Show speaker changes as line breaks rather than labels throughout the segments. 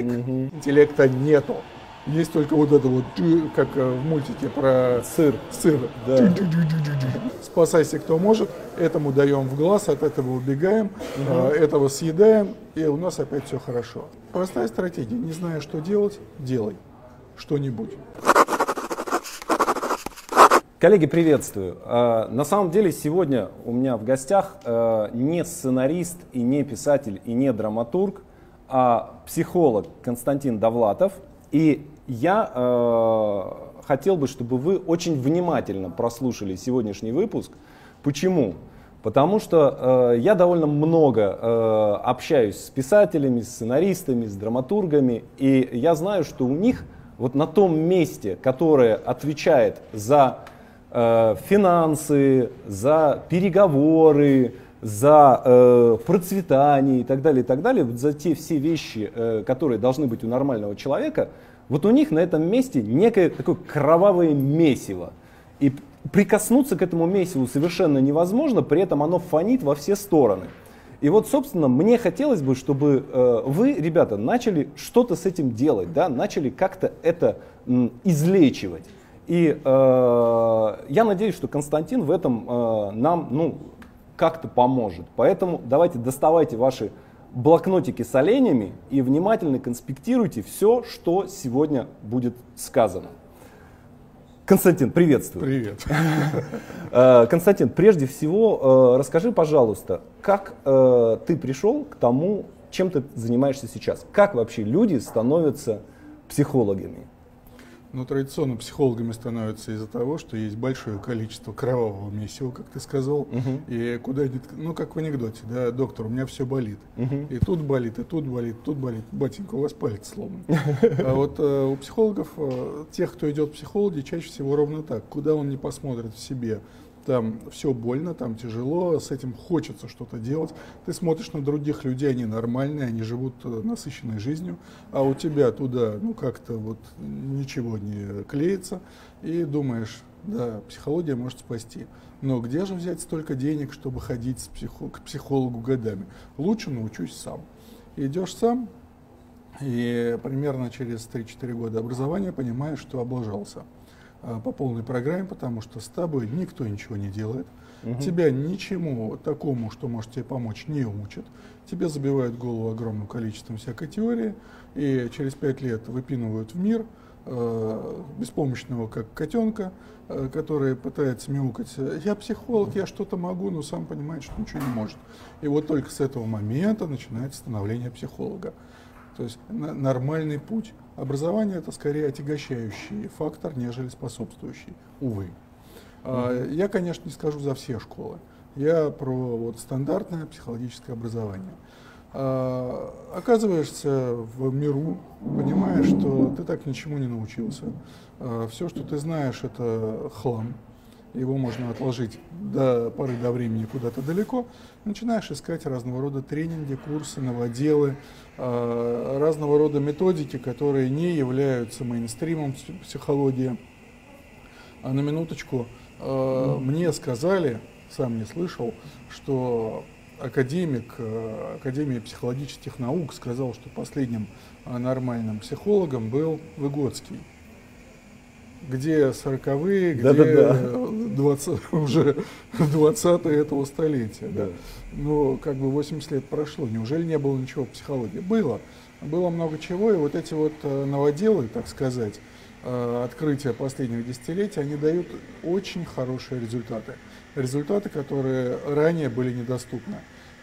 интеллект. Интеллекта нету. Есть только вот это вот, как э, в мультике про
Сыр.
сыр.
Да.
Спасайся, кто может. Этому даем в глаз, от этого убегаем, э, этого съедаем, и у нас опять все хорошо. Простая стратегия. Не зная, что делать, делай что-нибудь.
Коллеги, приветствую. Э, На самом деле сегодня у меня в гостях э, не сценарист и не писатель и не драматург, а психолог Константин Довлатов. И я э, хотел бы, чтобы вы очень внимательно прослушали сегодняшний выпуск. Почему? Потому что э, я довольно много э, общаюсь с писателями, с сценаристами, с драматургами, и я знаю, что у них вот на том месте, которое отвечает за э, финансы, за переговоры, за э, процветание и так далее, и так далее, вот за те все вещи, э, которые должны быть у нормального человека, вот у них на этом месте некое такое кровавое месиво. И прикоснуться к этому месиву совершенно невозможно, при этом оно фонит во все стороны. И вот, собственно, мне хотелось бы, чтобы э, вы, ребята, начали что-то с этим делать, да, начали как-то это м, излечивать. И э, я надеюсь, что Константин в этом э, нам, ну, как-то поможет. Поэтому давайте доставайте ваши блокнотики с оленями и внимательно конспектируйте все, что сегодня будет сказано. Константин, приветствую.
Привет.
Э, Константин, прежде всего, э, расскажи, пожалуйста, как э, ты пришел к тому, чем ты занимаешься сейчас? Как вообще люди становятся психологами?
Ну, традиционно психологами становятся из-за того, что есть большое количество кровавого месива, как ты сказал, и куда тк- ну, как в анекдоте, да, доктор, у меня все болит. И тут болит, и тут болит, и тут болит. Батенька, у вас палец сломан. А вот э, у психологов, э, тех, кто идет в психологи, чаще всего ровно так. Куда он не посмотрит в себе, там все больно, там тяжело, с этим хочется что-то делать. Ты смотришь на других людей, они нормальные, они живут э, насыщенной жизнью, а у тебя туда, ну, как-то вот ничего не клеится, и думаешь, да, психология может спасти. Но где же взять столько денег, чтобы ходить с психо- к психологу годами? Лучше научусь сам. Идешь сам, и примерно через 3-4 года образования понимаешь, что облажался по полной программе, потому что с тобой никто ничего не делает, тебя ничему такому, что может тебе помочь, не учат, тебе забивают голову огромным количеством всякой теории, и через 5 лет выпинывают в мир, э, беспомощного как котенка, э, который пытается мяукать. Я психолог, я что-то могу, но сам понимает, что ничего не может. И вот только с этого момента начинается становление психолога. То есть нормальный путь. Образование это скорее отягощающий фактор, нежели способствующий, увы. А, Я, конечно, не скажу за все школы. Я про вот стандартное психологическое образование. А, Оказываешься в миру, понимаешь, что ты так ничему не научился. Все, что ты знаешь, это хлам. Его можно отложить до поры до времени куда-то далеко. Начинаешь искать разного рода тренинги, курсы, новоделы, а, разного рода методики, которые не являются мейнстримом пси- психологии. А на минуточку, э, мне сказали, сам не слышал, что академик э, Академии психологических наук сказал, что последним нормальным психологом был Выгодский. Где сороковые, где
Да-да-да.
э, 20, уже 20 этого столетия. Да. Ну, как бы 80 лет прошло, неужели не было ничего в психологии? Было. Было много чего, и вот эти вот э, новоделы, так сказать, э, открытия последних десятилетий, они дают очень хорошие результаты. Результаты, которые ранее были недоступны.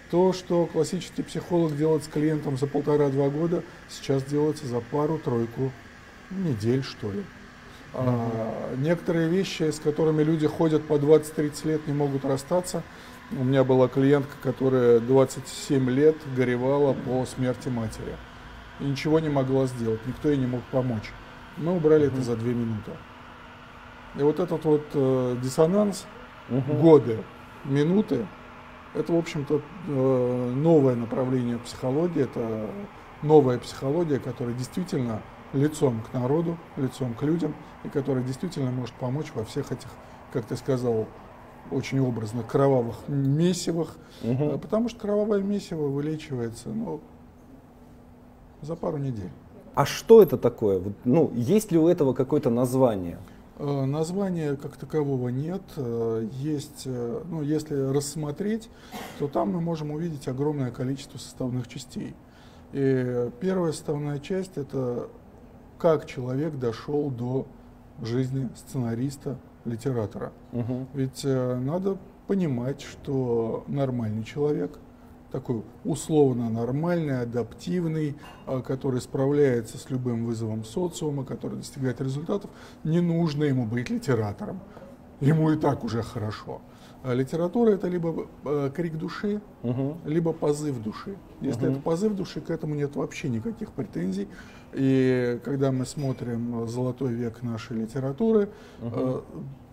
То, что классический психолог делает с клиентом за полтора-два года, сейчас делается за пару-тройку недель, что ли. А, некоторые вещи, с которыми люди ходят по 20-30 лет, не могут расстаться. У меня была клиентка, которая 27 лет горевала по смерти матери. И ничего не могла сделать, никто ей не мог помочь. Мы убрали это за две минуты. И вот этот вот э, диссонанс, годы, минуты, это, в общем-то, э, новое направление психологии, это новая психология, которая действительно лицом к народу, лицом к людям, и которая действительно может помочь во всех этих, как ты сказал, очень образно, кровавых месивах. Э, потому что кровавое месиво вылечивается ну, за пару недель.
а что это такое? Ну, есть ли у этого какое-то название?
Э, названия как такового нет. Э, есть, э, ну, если рассмотреть, то там мы можем увидеть огромное количество составных частей. И первая составная часть это как человек дошел до жизни сценариста, литератора. Угу. Ведь надо понимать, что нормальный человек такой условно нормальный, адаптивный, а, который справляется с любым вызовом социума, который достигает результатов, не нужно ему быть литератором. Ему и так уже хорошо. А литература это либо э, крик души, угу. либо позыв души. Если угу. это позыв души, к этому нет вообще никаких претензий. И когда мы смотрим золотой век нашей литературы, угу. э,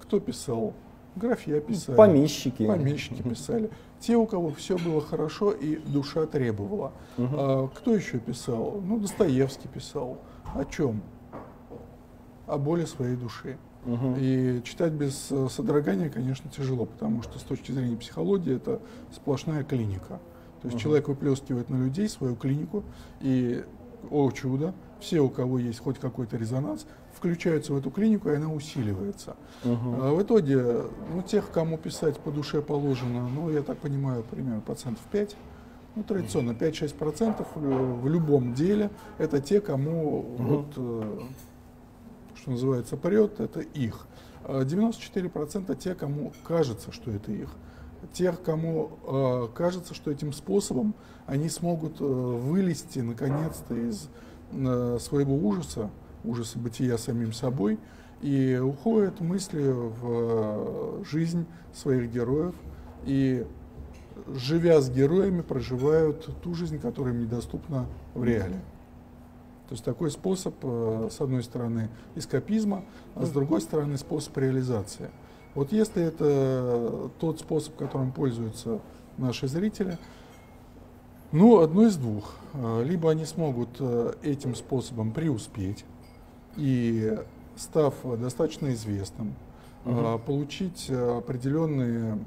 кто писал Графья писали.
Помещики.
Помещики писали. Те, у кого все было хорошо и душа требовала. Угу. А, кто еще писал? Ну, Достоевский писал. О чем? О боли своей души. Угу. И читать без э, содрогания, конечно, тяжело, потому что с точки зрения психологии это сплошная клиника. То есть угу. человек выплескивает на людей свою клинику, и, о чудо, все, у кого есть хоть какой-то резонанс, включаются в эту клинику, и она усиливается. Угу. А в итоге, ну, тех, кому писать по душе положено, ну, я так понимаю, примерно процентов 5, ну, традиционно 5-6% в любом деле, это те, кому, угу. вот, э, что называется, прет, это их. 94% а те, кому кажется, что это их. Тех, кому э, кажется, что этим способом они смогут э, вылезти наконец-то из э, своего ужаса, ужаса бытия самим собой, и уходят мысли в э, жизнь своих героев, и живя с героями, проживают ту жизнь, которая им недоступна в реале. То есть такой способ, с одной стороны, эскапизма, а с другой стороны, способ реализации. Вот если это тот способ, которым пользуются наши зрители, ну, одно из двух. Э, либо они смогут этим способом преуспеть, и став достаточно известным, угу. получить определенные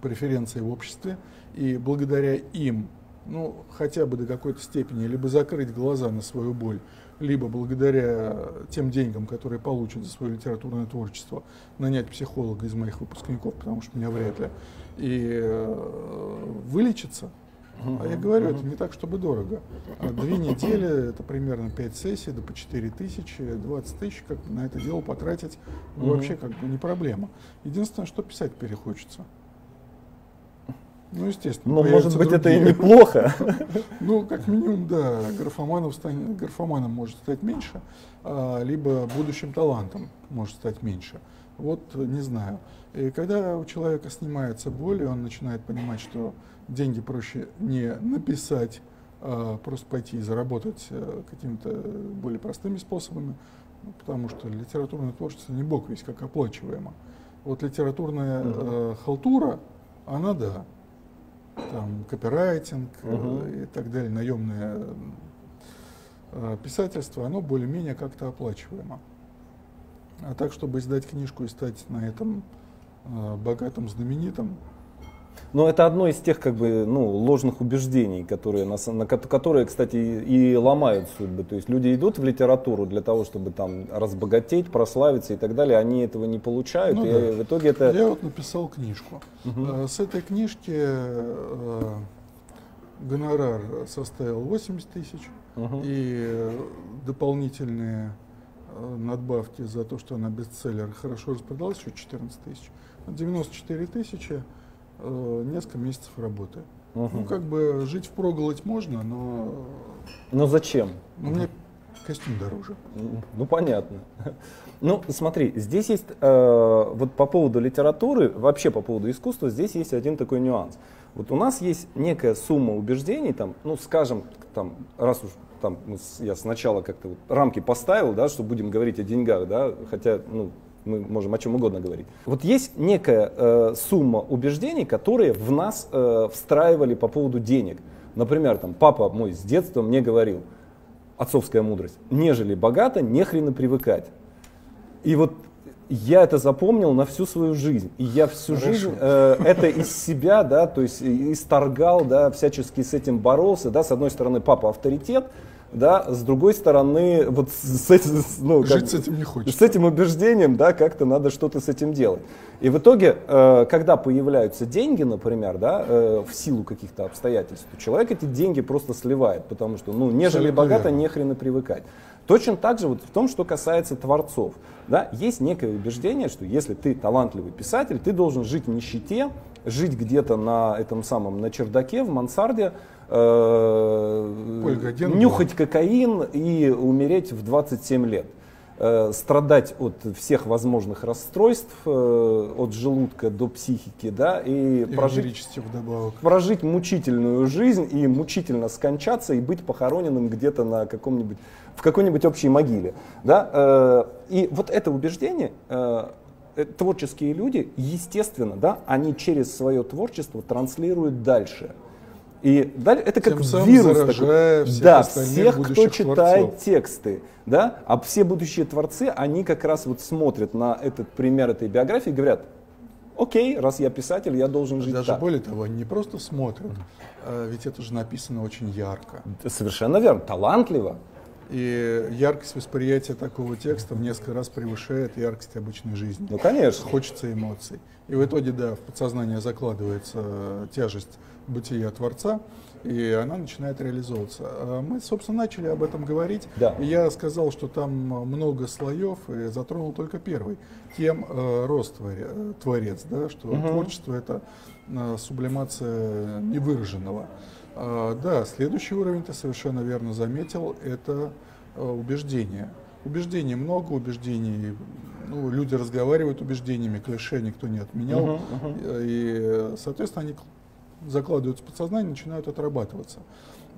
преференции в обществе и благодаря им, ну, хотя бы до какой-то степени, либо закрыть глаза на свою боль, либо благодаря тем деньгам, которые получат за свое литературное творчество, нанять психолога из моих выпускников, потому что меня вряд ли, и э, вылечиться – а я говорю, это не так, чтобы дорого. А две недели, это примерно 5 сессий, да по 4 тысячи, 20 тысяч, как на это дело потратить, ну, вообще как бы не проблема. Единственное, что писать перехочется. Ну, естественно.
Но, может быть, другие. это и неплохо.
Ну, как минимум, да, графоманов станет, графоманом может стать меньше, а, либо будущим талантом может стать меньше. Вот не знаю. И когда у человека снимается боль, и он начинает понимать, что деньги проще не написать, а просто пойти и заработать э, какими-то более простыми способами, потому что литературное творчество не бог весь как оплачиваемо. Вот литературная uh-huh. э, халтура, она да, там копирайтинг uh-huh. и так далее, наемное э, писательство, оно более-менее как-то оплачиваемо. А так, чтобы издать книжку и стать на этом э, богатым, знаменитым,
но это одно из тех как бы, ну, ложных убеждений, которые, на, на, которые, кстати, и, и ломают судьбы. То есть люди идут в литературу для того, чтобы там разбогатеть, прославиться и так далее, они этого не получают, ну, и да. в итоге это...
Я вот написал книжку. Угу. С этой книжки э, гонорар составил 80 тысяч, угу. и дополнительные э, надбавки за то, что она бестселлер хорошо распродалась, еще 14 тысяч. 94 тысячи э, несколько месяцев работы. Угу. Ну, как бы жить в проголодь можно, но...
Но зачем?
Ну, мне костюм дороже.
Ну, понятно. Ну, смотри, здесь есть, э, вот по поводу литературы, вообще по поводу искусства, здесь есть один такой нюанс. Вот у нас есть некая сумма убеждений, там, ну, скажем, там, раз уж там я сначала как-то вот рамки поставил, да, что будем говорить о деньгах, да, хотя, ну, мы можем о чем угодно говорить. Вот есть некая э, сумма убеждений, которые в нас э, встраивали по поводу денег. Например, там, папа мой с детства мне говорил, отцовская мудрость, нежели богато, не хрена привыкать. И вот я это запомнил на всю свою жизнь. И я всю Хорошо. жизнь э, это из себя, да, то есть исторгал, да, всячески с этим боролся. Да, с одной стороны, папа авторитет, да, с другой стороны, вот с этим, ну,
Жить с этим не хочется.
С этим убеждением, да, как-то надо что-то с этим делать. И в итоге, э, когда появляются деньги, например, да, э, в силу каких-то обстоятельств, то человек эти деньги просто сливает, потому что, ну, нежели Абсолютно богато, верно. не хрена привыкать. Точно так же вот в том, что касается творцов. Да, есть некое убеждение, что если ты талантливый писатель, ты должен жить в нищете, жить где-то на этом самом, на чердаке, в мансарде, э, нюхать кокаин и умереть в 27 лет. Э, страдать от всех возможных расстройств, э, от желудка до психики, да, и,
и прожить, вдобавок.
прожить мучительную жизнь и мучительно скончаться и быть похороненным где-то на каком-нибудь, в какой-нибудь общей могиле. Да? Э, и вот это убеждение творческие люди, естественно, да, они через свое творчество транслируют дальше. И далее это как Тем вирус такой. Всех да, всех, кто читает творцов. тексты, да, а все будущие творцы, они как раз вот смотрят на этот пример этой биографии и говорят, окей, раз я писатель, я должен жить
Даже
так.
более того, они не просто смотрят, а ведь это же написано очень ярко.
Совершенно верно, талантливо.
И яркость восприятия такого текста в несколько раз превышает яркость обычной жизни.
Ну, конечно.
Хочется эмоций. И в итоге, да, в подсознание закладывается тяжесть бытия Творца, и она начинает реализовываться. А мы, собственно, начали об этом говорить.
Да.
Я сказал, что там много слоев, и затронул только первый. Тем э, рост творец, да, что угу. творчество это э, сублимация невыраженного. А, да, следующий уровень, ты совершенно верно заметил, это э, убеждение. Убеждений много, убеждений, ну, люди разговаривают убеждениями, клише никто не отменял. Uh-huh, uh-huh. И, соответственно, они закладываются в подсознание, начинают отрабатываться.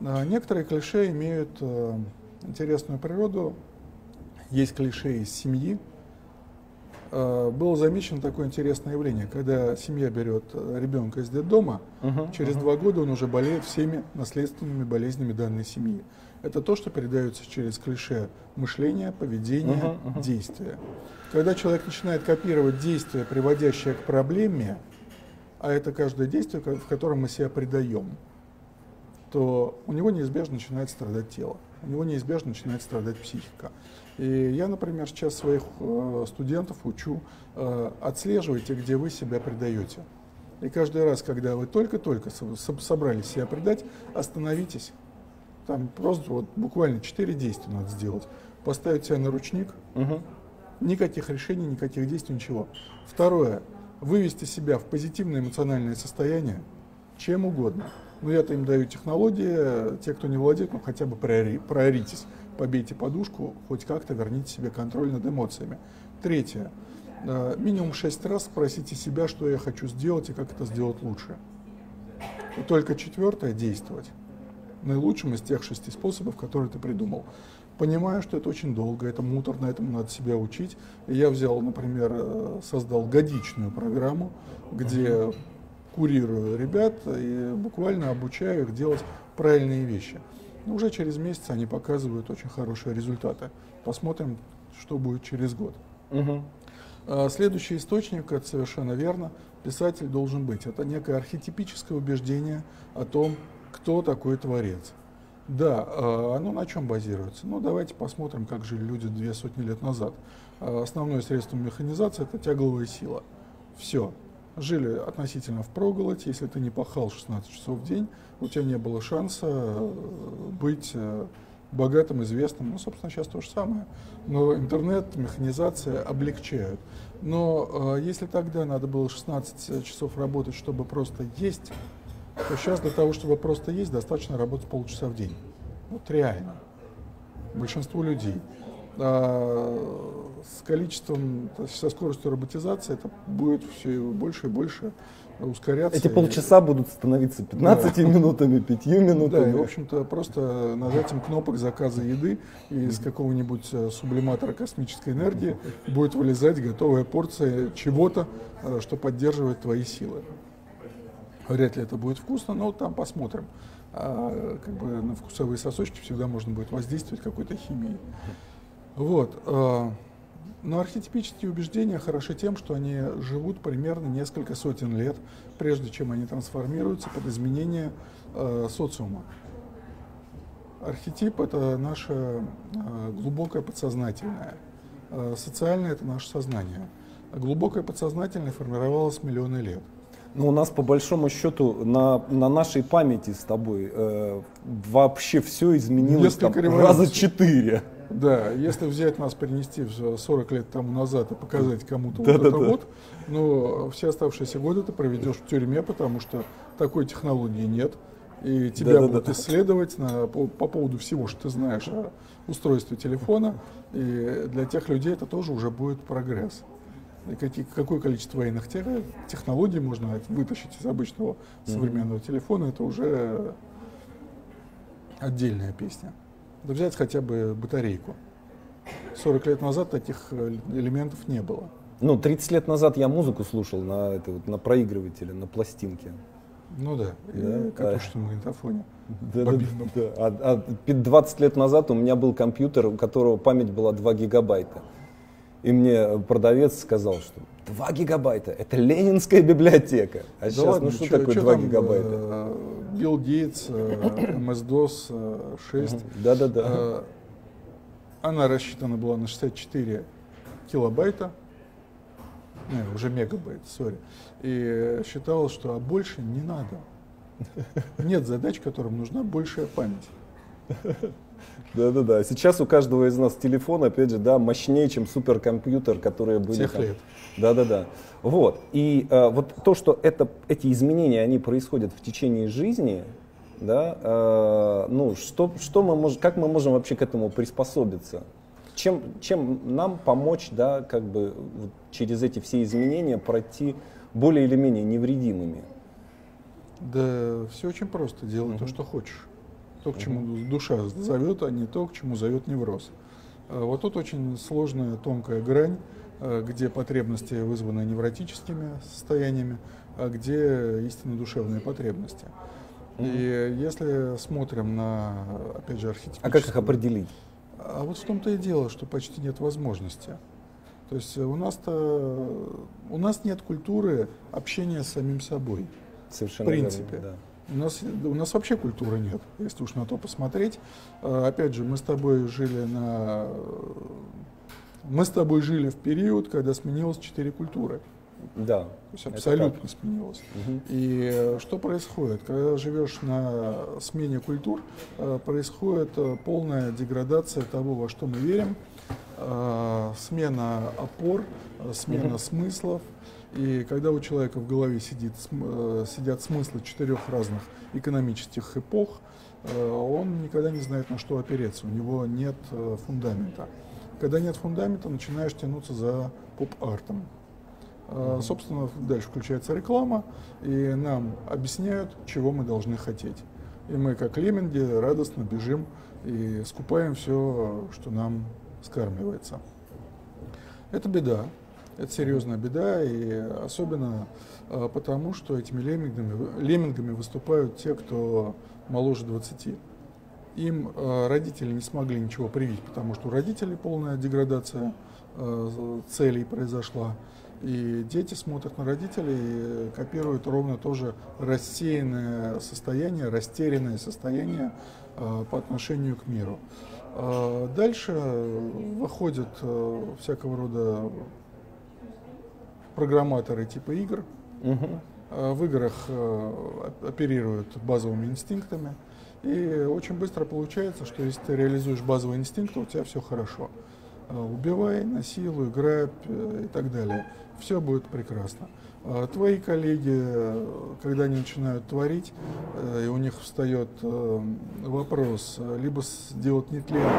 А, некоторые клише имеют э, интересную природу. Есть клише из семьи. А, было замечено такое интересное явление, когда семья берет э, ребенка из детдома, uh-huh, через uh-huh. два года он уже болеет всеми наследственными болезнями данной семьи. Это то, что передается через клише мышления, поведения, uh-huh, uh-huh. действия. Когда человек начинает копировать действия, приводящие к проблеме, а это каждое действие, в котором мы себя предаем, то у него неизбежно начинает страдать тело, у него неизбежно начинает страдать психика. И я, например, сейчас своих э, студентов учу э, отслеживайте, где вы себя предаете. И каждый раз, когда вы только-только собрались себя предать, остановитесь. Там просто вот буквально четыре действия надо сделать. Поставить себя на ручник, угу. никаких решений, никаких действий, ничего. Второе, вывести себя в позитивное эмоциональное состояние чем угодно. Ну, я-то им даю технологии, те, кто не владеет, ну, хотя бы прооритесь, побейте подушку, хоть как-то верните себе контроль над эмоциями. Третье. Э, минимум шесть раз спросите себя, что я хочу сделать и как это сделать лучше. И только четвертое – действовать наилучшим из тех шести способов, которые ты придумал. Понимаю, что это очень долго, это муторно, этому надо себя учить. Я взял, например, э, создал годичную программу, где курирую ребят и буквально обучаю их делать правильные вещи. Но уже через месяц они показывают очень хорошие результаты. Посмотрим, что будет через год. Угу. Следующий источник, это совершенно верно, писатель должен быть. Это некое архетипическое убеждение о том, кто такой творец. Да, а, оно на чем базируется? Ну, давайте посмотрим, как жили люди две сотни лет назад. А, основное средство механизации – это тягловая сила. Все. Жили относительно в проголодь. Если ты не пахал 16 часов в день, у тебя не было шанса э, быть э, богатым, известным. Ну, собственно, сейчас то же самое. Но интернет, механизация облегчают. Но э, если тогда надо было 16 часов работать, чтобы просто есть, то сейчас для того, чтобы просто есть, достаточно работать полчаса в день. Вот реально. Большинство людей. А с количеством, со скоростью роботизации это будет все больше и больше ускоряться.
Эти полчаса и... будут становиться 15 да. минутами, 5 минутами.
Да, и, в общем-то, просто нажатием кнопок заказа еды из какого-нибудь э, сублиматора космической энергии будет вылезать готовая порция чего-то, э, что поддерживает твои силы. Вряд ли это будет вкусно, но там посмотрим. А, как бы на вкусовые сосочки всегда можно будет воздействовать какой-то химией. Вот. А, но архетипические убеждения хороши тем, что они живут примерно несколько сотен лет, прежде чем они трансформируются под изменение э, социума. Архетип – это наше э, глубокое подсознательное. Э, социальное – это наше сознание. Глубокое подсознательное формировалось миллионы лет.
Ну, у нас по большому счету на, на нашей памяти с тобой э, вообще все изменилось там, раза четыре.
Да, если взять нас, перенести в 40 лет тому назад и показать кому-то да, вот да, это да. вот, ну, все оставшиеся годы ты проведешь в тюрьме, потому что такой технологии нет. И тебя да, будут да, исследовать на, по, по поводу всего, что ты знаешь о устройстве телефона. И для тех людей это тоже уже будет прогресс. И какие, какое количество военных технологий можно вытащить из обычного современного телефона, это уже отдельная песня. Да взять хотя бы батарейку. 40 лет назад таких э, элементов не было.
Ну, 30 лет назад я музыку слушал на, это, вот, на проигрывателе, на пластинке.
Ну да, да катушечном магнитофоне.
Да, да, да. А, а 20 лет назад у меня был компьютер, у которого память была 2 гигабайта. И мне продавец сказал, что 2 гигабайта, это ленинская библиотека. А да сейчас, ладно, ну что чё, такое чё 2 там, гигабайта? Э,
Билл Гейтс, э, MS-DOS 6.
Да-да-да.
Э, она рассчитана была на 64 килобайта, не, уже мегабайт, сори. И считалось, что а больше не надо. Нет задач, которым нужна большая память.
Да-да-да. Сейчас у каждого из нас телефон, опять же, да, мощнее, чем суперкомпьютер, которые были.
Тех лет.
Да-да-да. Вот. И э, вот то, что это, эти изменения, они происходят в течение жизни, да, э, ну, что, что мы можем, как мы можем вообще к этому приспособиться? Чем, чем нам помочь, да, как бы вот, через эти все изменения пройти более или менее невредимыми?
Да, все очень просто. Делай угу. то, что хочешь. То, к чему душа зовет, а не то, к чему зовет невроз. А вот тут очень сложная, тонкая грань, а, где потребности вызваны невротическими состояниями, а где истинно душевные потребности. И если смотрим на, опять же, архетипические...
А как их определить?
А вот в том-то и дело, что почти нет возможности. То есть у нас-то у нас нет культуры общения с самим собой.
Совершенно
в принципе.
Верно, да.
У нас, у нас вообще культуры нет, если уж на то посмотреть. А, опять же, мы с тобой жили на... Мы с тобой жили в период, когда сменилось четыре культуры.
Да.
То есть абсолютно сменилось. Угу. И э, что происходит? Когда живешь на смене культур, э, происходит э, полная деградация того, во что мы верим, смена опор, смена угу. смыслов, и когда у человека в голове сидит, э, сидят смыслы четырех разных экономических эпох, э, он никогда не знает, на что опереться, у него нет э, фундамента. Когда нет фундамента, начинаешь тянуться за поп-артом. Собственно, дальше включается реклама, и нам объясняют, чего мы должны хотеть. И мы, как лемминги, радостно бежим и скупаем все, что нам скармливается. Это беда, это серьезная беда, и особенно э, потому, что этими леммингами, леммингами выступают те, кто моложе 20. Им э, родители не смогли ничего привить, потому что у родителей полная деградация э, целей произошла. И дети смотрят на родителей и копируют ровно тоже рассеянное состояние, растерянное состояние по отношению к миру. Дальше выходят всякого рода программаторы типа игр. Угу. В играх э, оперируют базовыми инстинктами. И очень быстро получается, что если ты реализуешь базовые инстинкты, у тебя все хорошо. Э, убивай, насилуй, грабь и так далее. Все будет прекрасно. Твои коллеги, когда они начинают творить, и у них встает вопрос, либо сделать нетленку,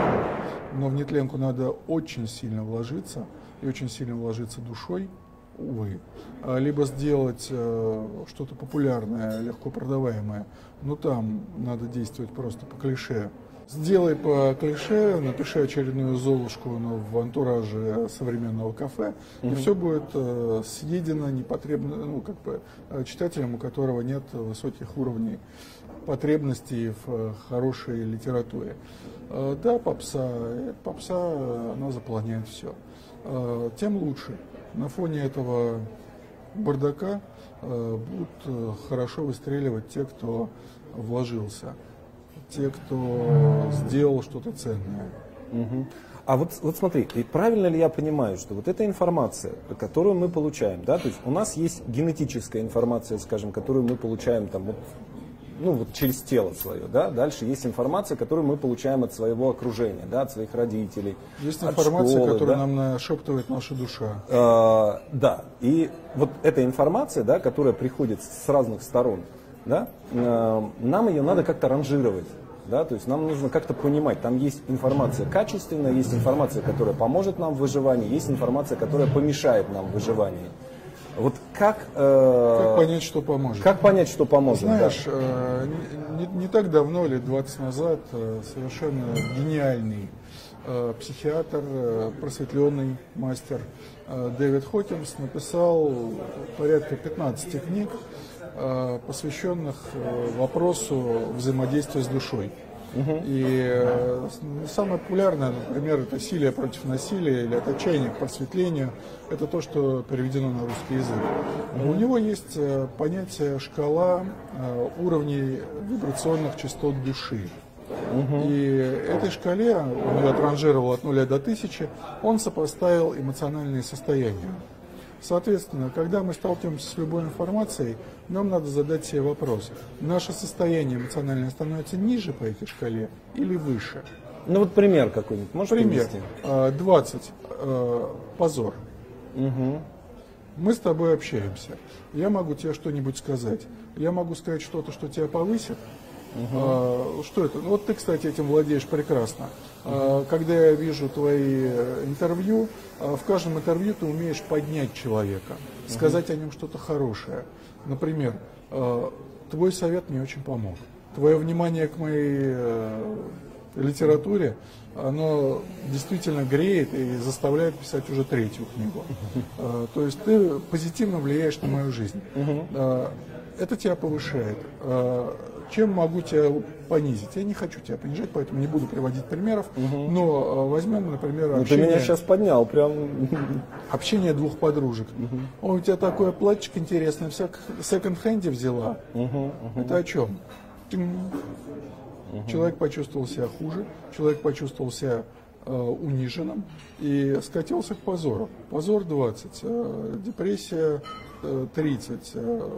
но в нетленку надо очень сильно вложиться, и очень сильно вложиться душой, увы. А, либо сделать э, что-то популярное, легко продаваемое, но там надо действовать просто по клише. Сделай по клише, напиши очередную золушку но в антураже современного кафе, mm-hmm. и все будет э, съедено непотребно, ну, как бы, э, читателем, у которого нет высоких уровней потребностей в э, хорошей литературе. Э, да, попса, попса, она заполняет все. Э, тем лучше на фоне этого бардака э, будут э, хорошо выстреливать те, кто вложился. те, кто сделал что-то ценное.
Угу. А вот, вот смотри, правильно ли я понимаю, что вот эта информация, которую мы получаем, да, то есть у нас есть генетическая информация, скажем, которую мы получаем там вот, ну, вот через тело свое, да, дальше есть информация, которую мы получаем от своего окружения, да, от своих родителей.
Есть информация, школы, которую да? нам нашептывает наша душа.
А, да, и вот эта информация, да, которая приходит с разных сторон, да, э, нам ее надо как-то ранжировать. Да, то есть нам нужно как-то понимать, там есть информация качественная, есть информация, которая поможет нам в выживании, есть информация, которая помешает нам в выживании. Вот как,
э, как понять, что поможет?
Как понять, что поможет?
Знаешь, да. э, не, не так давно, лет 20 назад, э, совершенно гениальный э, психиатр, э, просветленный мастер э, Дэвид Хокинс написал порядка 15 книг Э, посвященных э, вопросу взаимодействия с душой. Угу. И э, самое популярное, например, это «Силие против насилия» или «От отчаяния к просветлению». Это то, что переведено на русский язык. Угу. У него есть понятие шкала уровней вибрационных частот души. Угу. И этой шкале, он ее отранжировал от 0 до 1000, он сопоставил эмоциональные состояния. Соответственно, когда мы сталкиваемся с любой информацией, нам надо задать себе вопрос, наше состояние эмоциональное становится ниже по этой шкале или выше?
Ну вот пример какой-нибудь, можешь
Пример. Привести? 20. А, позор. Угу. Мы с тобой общаемся. Я могу тебе что-нибудь сказать. Я могу сказать что-то, что тебя повысит, Угу. Что это? Ну, вот ты, кстати, этим владеешь прекрасно. А, когда я вижу твои э, интервью, а, в каждом интервью ты умеешь поднять человека, сказать о нем что-то хорошее. Например, твой совет мне очень помог. Твое внимание к моей э, литературе, оно действительно греет и заставляет писать уже третью книгу. То есть ты позитивно влияешь на мою жизнь. Это тебя повышает. А, чем могу тебя понизить? Я не хочу тебя понижать, поэтому не буду приводить примеров. Угу. Но а, возьмем, например,
ну, общение... Ты меня сейчас поднял, прям...
Общение двух подружек. Угу. О, у тебя такое платьичко интересное, в секонд-хенде взяла. Угу, угу. Это о чем? Угу. Человек почувствовал себя хуже, человек почувствовал себя э, униженным и скатился к позору. Позор 20, э, депрессия э, 30, э,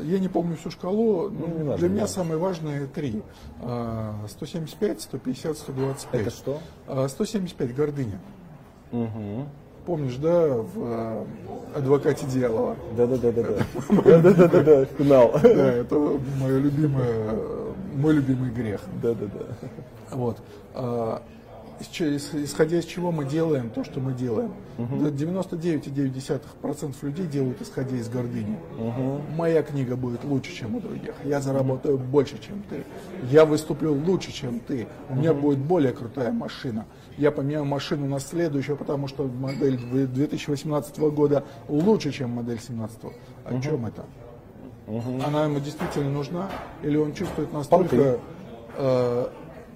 я не помню всю шкалу, но ну, важно, для меня да. самые важные три. 175, 150, 125.
Это что?
175 гордыня. Угу. Помнишь, да, в э, адвокате дьявола?
Да, да, да, да, да. Да, да, да, да, финал.
Да, это мое любимое, мой любимый грех.
Да, да, да.
Вот. Исходя из чего мы делаем то, что мы делаем. Угу. 99,9% людей делают исходя из гордыни. Угу. Моя книга будет лучше, чем у других. Я заработаю угу. больше, чем ты. Я выступлю лучше, чем ты. У меня будет более крутая машина. Я поменяю машину на следующую, потому что модель 2018 года лучше, чем модель 2017. О чем это? Она ему действительно нужна? Или он чувствует настолько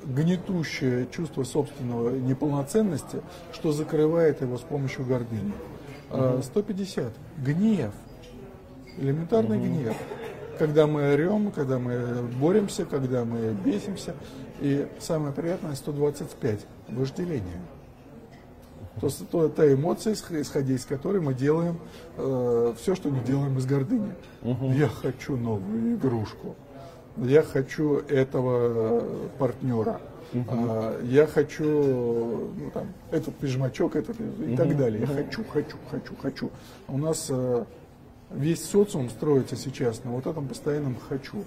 гнетущее чувство собственного неполноценности, что закрывает его с помощью гордыни. Угу. 150. Гнев. Элементарный угу. гнев. Когда мы орем, когда мы боремся, когда мы бесимся. И самое приятное 125. Вожделение. То, то та эмоция, исходя из которой мы делаем э, все, что не делаем из гордыни. Угу. Я хочу новую игрушку я хочу этого партнера, угу. а, я хочу ну, там, этот пижмачок, этот и угу. так далее. Я хочу, хочу, хочу, хочу. У нас а, весь социум строится сейчас на вот этом постоянном хочу.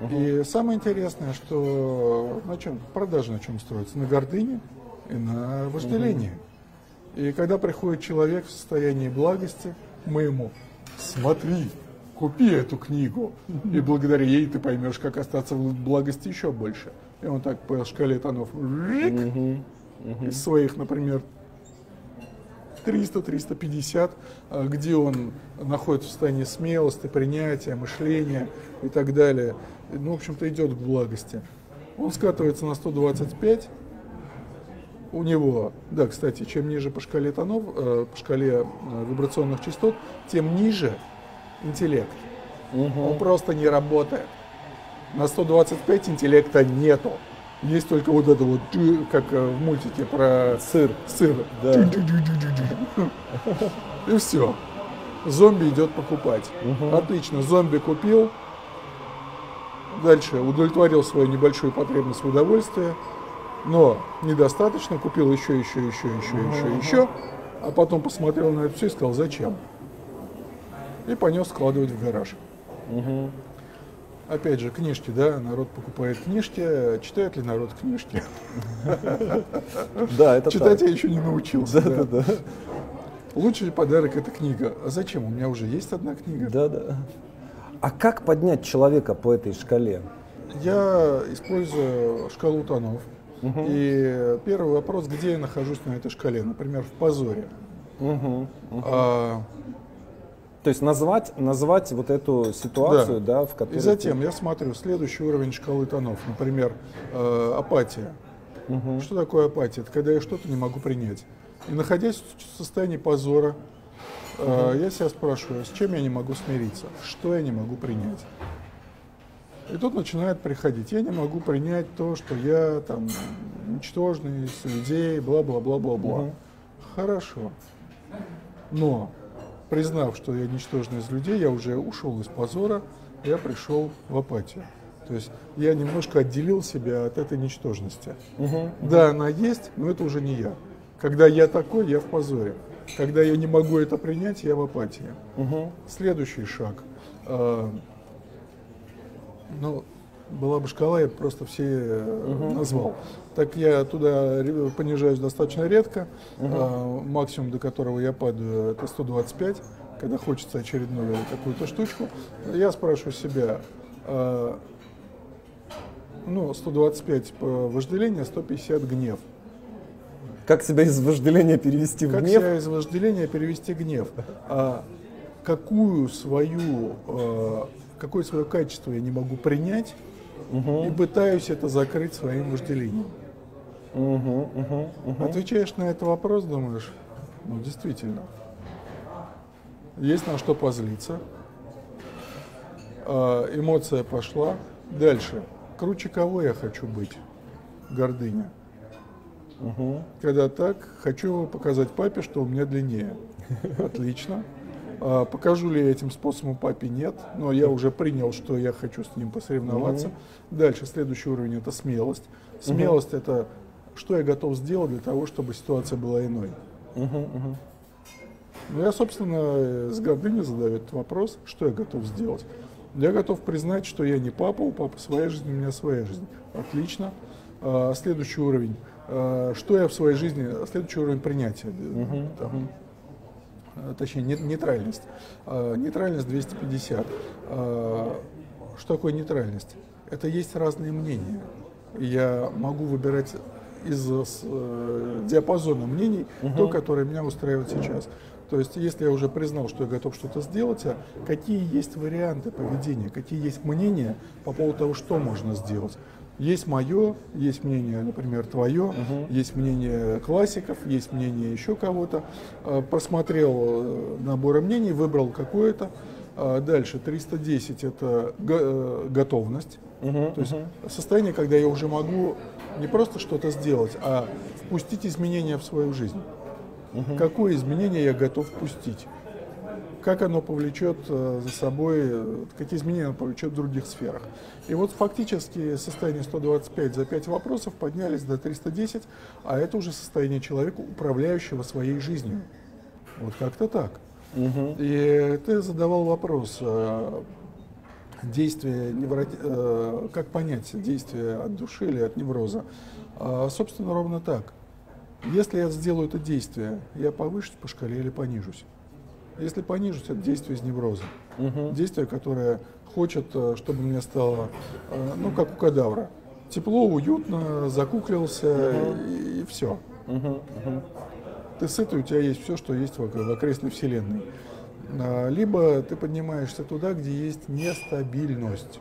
Угу. И самое интересное, что на чем продажи на чем строятся? На гордыне и на вожделении. Угу. И когда приходит человек в состоянии благости, мы ему смотри, купи эту книгу, и благодаря ей ты поймешь, как остаться в благости еще больше. И он так по шкале тонов из своих, например, 300-350, а, где он находится в состоянии смелости, принятия, мышления и так далее. Ну, в общем-то, идет к благости. Он скатывается на 125, у него, да, кстати, чем ниже по шкале тонов, э, по шкале э, вибрационных частот, тем ниже интеллект. Угу. Он просто не работает. На 125 интеллекта нету. Есть только вот это вот, как э, в мультике про
сыр.
Сыр.
Да.
И все. Зомби идет покупать. Угу. Отлично, зомби купил. Дальше удовлетворил свою небольшую потребность в удовольствии. Но недостаточно, купил еще, еще, еще, еще, угу. еще, еще. А потом посмотрел на это все и сказал, зачем? И понес складывать в гараж. Угу. Опять же, книжки, да, народ покупает книжки. Читает ли народ книжки?
Да, это
Читать я еще не научился. Да, да, да. Лучший подарок это книга. А зачем? У меня уже есть одна книга.
Да, да. А как поднять человека по этой шкале?
Я использую шкалу тонов. Угу. И первый вопрос, где я нахожусь на этой шкале? Например, в позоре. Угу. Угу. А,
то есть назвать, назвать вот эту ситуацию, да, да в которой...
И затем ты... я смотрю следующий уровень шкалы тонов, например, э, апатия. Угу. Что такое апатия? Это когда я что-то не могу принять. И находясь в состоянии позора, э, я себя спрашиваю, с чем я не могу смириться, что я не могу принять. И тут начинает приходить, я не могу принять то, что я там ничтожный, с людей, бла-бла-бла-бла-бла. Угу. Хорошо. Но признав, что я ничтожный из людей, я уже ушел из позора, я пришел в апатию. То есть я немножко отделил себя от этой ничтожности. Угу, да, она есть, но это уже не я. Когда я такой, я в позоре. Когда я не могу это принять, я в апатии. Угу. Следующий шаг. А, ну, была бы шкала, я просто все угу. назвал. Так я туда понижаюсь достаточно редко. Угу. А, максимум, до которого я падаю, это 125, когда хочется очередную какую-то штучку. Я спрашиваю себя, а, ну, 125 вожделение, 150 гнев.
Как себя из вожделения перевести в
как
гнев? Как
себя из вожделения перевести в гнев? А, какую свою, а, какое свое качество я не могу принять, угу. и пытаюсь это закрыть своим вожделением. Угу, угу, угу. Отвечаешь на этот вопрос, думаешь, ну действительно, есть на что позлиться, э, эмоция пошла. Дальше, круче кого я хочу быть? Гордыня. Угу. Когда так, хочу показать папе, что у меня длиннее. Отлично. А, покажу ли я этим способом папе? Нет, но я уже принял, что я хочу с ним посоревноваться. Угу. Дальше следующий уровень это смелость. Смелость угу. это что я готов сделать для того, чтобы ситуация была иной. Угу, угу. Ну, я, собственно, с гордыней задаю этот вопрос, что я готов сделать. Я готов признать, что я не папа, у папы своя жизнь, у меня своя жизнь. Отлично. А, следующий уровень. А, что я в своей жизни, следующий уровень принятия. Угу, там, угу. Точнее, нейтральность. А, нейтральность 250. А, что такое нейтральность? Это есть разные мнения. Я могу выбирать из э, диапазона мнений угу. то, которое меня устраивает сейчас. То есть, если я уже признал, что я готов что-то сделать, а какие есть варианты поведения, какие есть мнения по поводу того, что можно сделать. Есть мое, есть мнение, например, твое, угу. есть мнение классиков, есть мнение еще кого-то. Э, просмотрел э, наборы мнений, выбрал какое-то. А дальше 310 это готовность. Угу, То есть угу. состояние, когда я уже могу не просто что-то сделать, а впустить изменения в свою жизнь. Угу. Какое изменение я готов впустить? Как оно повлечет э, за собой, какие изменения оно повлечет в других сферах. И вот фактически состояние 125 за 5 вопросов поднялись до 310, а это уже состояние человека, управляющего своей жизнью. Вот как-то так. Угу. И ты задавал вопрос, э, действие невроти... Э, как понять действие от души или от невроза? А, собственно, ровно так. Если я сделаю это действие, я повышусь по шкале или понижусь? Если понижусь, это действие из невроза. Угу. Действие, которое хочет, э, чтобы мне стало, э, ну, как у кадавра. Тепло, уютно, закуклился угу. и, и все. Угу. Угу. Ты сытый, у тебя есть все, что есть в, в окрестной вселенной. А, либо ты поднимаешься туда, где есть нестабильность.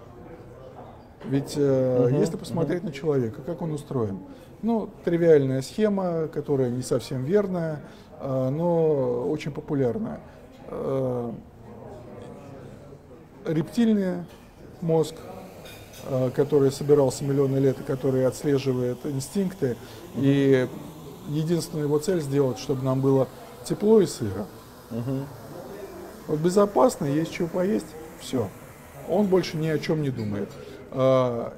Ведь угу, если посмотреть угу. на человека, как он устроен, ну, тривиальная схема, которая не совсем верная, а, но очень популярная. Рептильный мозг, э, который собирался миллионы лет и который отслеживает инстинкты. И единственная его цель сделать, чтобы нам было тепло и сыро. Вот безопасно, есть чего поесть, все. Он больше ни о чем не думает. А,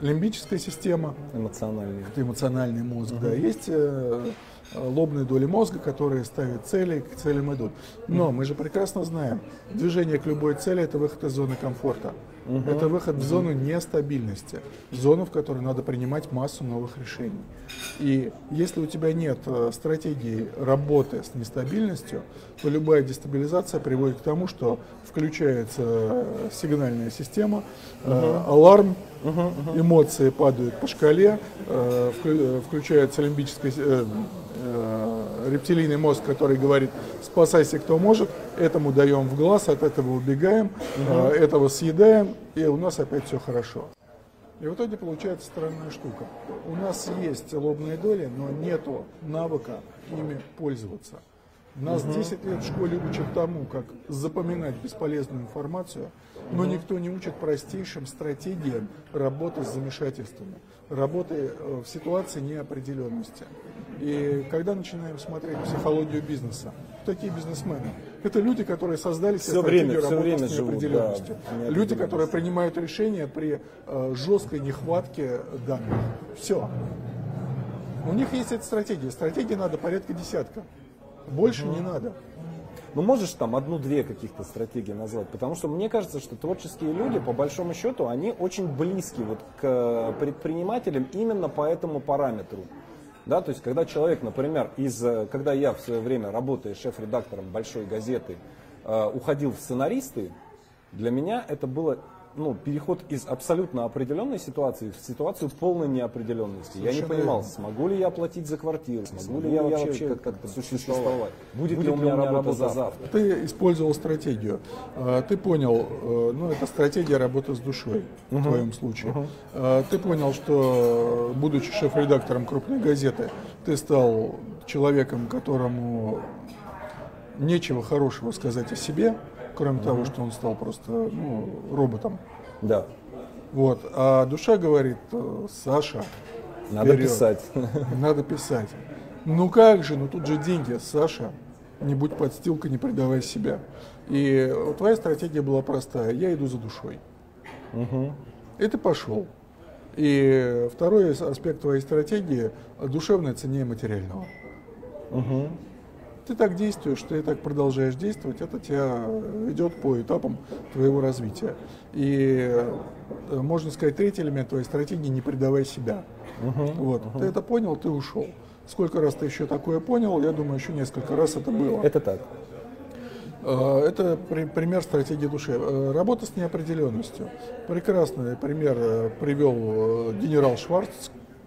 лимбическая система.
Эмоциональный.
Это эмоциональный мозг, угу. да. Есть э, лобные доли мозга, которые ставят цели, к целям идут. Но мы же прекрасно знаем, движение к любой цели – это выход из зоны комфорта. Угу. Это выход в зону нестабильности, в зону, в которой надо принимать массу новых решений. И если у тебя нет э, стратегии работы с нестабильностью, то любая дестабилизация приводит к тому, что включается э, сигнальная система, угу. аларм. Эмоции падают по шкале, включается лимбическая рептилийный мозг, который говорит, спасайся кто может, этому даем в глаз, от этого убегаем, этого съедаем, и у нас опять все хорошо. И в итоге получается странная штука. У нас есть лобные доли, но нету навыка ими пользоваться. Нас угу. 10 лет в школе учат тому, как запоминать бесполезную информацию, но угу. никто не учит простейшим стратегиям работы с замешательствами, работы э, в ситуации неопределенности. И когда начинаем смотреть психологию бизнеса, такие бизнесмены, это люди, которые создали
себе стратегию время,
работы с неопределенностью. Да, люди, которые принимают решения при э, жесткой нехватке данных. Все. У них есть эта стратегия. Стратегии надо порядка десятка. Больше угу. не надо.
Ну, можешь там одну-две каких-то стратегии назвать? Потому что мне кажется, что творческие люди, по большому счету, они очень близки вот к предпринимателям именно по этому параметру. Да, то есть, когда человек, например, из, когда я в свое время, работая шеф-редактором большой газеты, э, уходил в сценаристы, для меня это было ну, переход из абсолютно определенной ситуации в ситуацию полной неопределенности. Совершенно я не понимал, верно. смогу ли я платить за квартиру, смогу, смогу ли я вообще как-то как существовать, будет, будет ли у меня работа за завтра.
Ты использовал стратегию, а, ты понял, э, ну это стратегия работы с душой угу. в твоем случае. Угу. Ты понял, что будучи шеф-редактором крупной газеты, ты стал человеком, которому нечего хорошего сказать о себе, кроме угу. того, что он стал просто ну, роботом.
Да.
Вот. А душа говорит, э, Саша,
надо вперед. писать.
Надо писать. Ну как же, ну тут же деньги, Саша, не будь подстилкой, не предавай себя. И твоя стратегия была простая, я иду за душой. Угу. И ты пошел. И второй аспект твоей стратегии – душевное ценнее материального. Угу ты так действуешь, ты так продолжаешь действовать, это тебя ведет по этапам твоего развития. И э, можно сказать, третий элемент твоей стратегии не предавай себя. Uh-huh, вот. uh-huh. Ты это понял, ты ушел. Сколько раз ты еще такое понял, я думаю, еще несколько раз это было.
Это так.
Э, это пример стратегии души. Э, работа с неопределенностью. Прекрасный пример привел генерал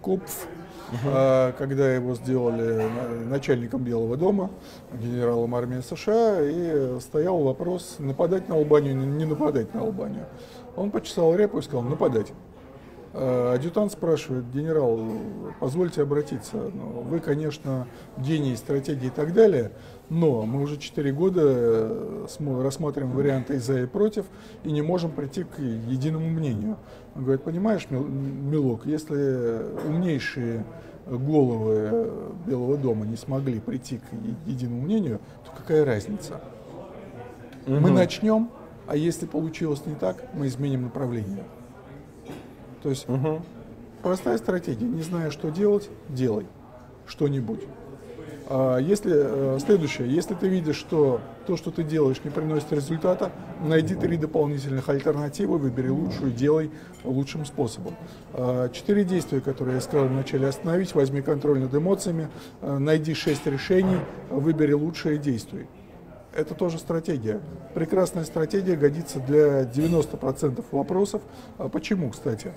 Шварцкопф uh когда его сделали начальником Белого дома, генералом армии США, и стоял вопрос, нападать на Албанию, не нападать на Албанию. Он почесал репу и сказал, нападать. А, адъютант спрашивает, генерал, позвольте обратиться, ну, вы, конечно, гений стратегии и так далее, но мы уже 4 года э, рассматриваем варианты и за, и против, и не можем прийти к единому мнению. Он говорит, понимаешь, Милок, если умнейшие головы Белого дома не смогли прийти к единому мнению, то какая разница? Угу. Мы начнем, а если получилось не так, мы изменим направление. То есть угу. простая стратегия. Не зная, что делать, делай что-нибудь. А если э, следующее, если ты видишь, что то, что ты делаешь, не приносит результата, найди три дополнительных альтернативы, выбери лучшую, делай лучшим способом. А, четыре действия, которые я сказал вначале, остановить, возьми контроль над эмоциями, э, найди шесть решений, выбери лучшее действие. Это тоже стратегия. Прекрасная стратегия годится для 90% вопросов. А почему, кстати?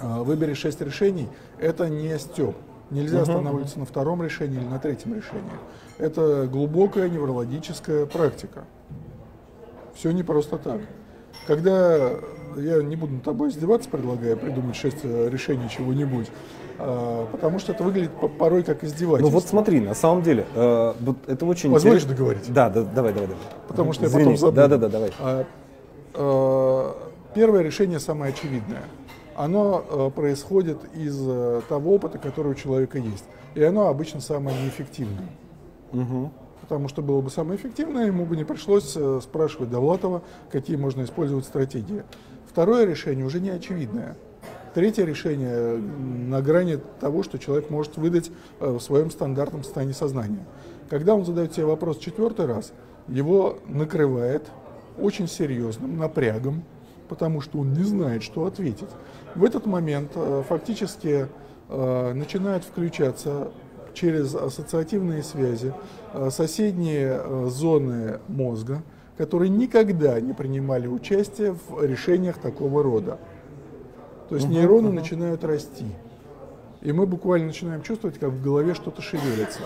Выбери шесть решений, это не степ. Нельзя останавливаться на втором решении или на третьем решении. Это глубокая неврологическая практика. Все не просто так. Когда я не буду над тобой издеваться, предлагая придумать шесть э, решений чего-нибудь, а, потому что это выглядит порой как издевательство.
Ну вот смотри, на самом деле, э, это очень
Позволишь договорить?
Да, да, давай, давай, давай.
Потому что Извини. я потом забуду.
Да, да, да, давай.
А, а, первое решение самое очевидное – оно э, происходит из э, того опыта, который у человека есть. И оно обычно самое неэффективное. Угу. Потому что было бы самое эффективное, ему бы не пришлось э, спрашивать Довлатова, какие можно использовать стратегии. Второе решение уже не очевидное. Третье решение на грани того, что человек может выдать в своем стандартном состоянии сознания. Когда он задает себе вопрос четвертый раз, его накрывает очень серьезным напрягом, потому что он не знает, что ответить. В этот момент э, фактически э, начинают включаться через ассоциативные связи э, соседние зоны мозга, которые никогда не принимали участие в решениях такого рода. То есть нейроны начинают расти. И мы буквально начинаем чувствовать, как в голове что-то шевелится.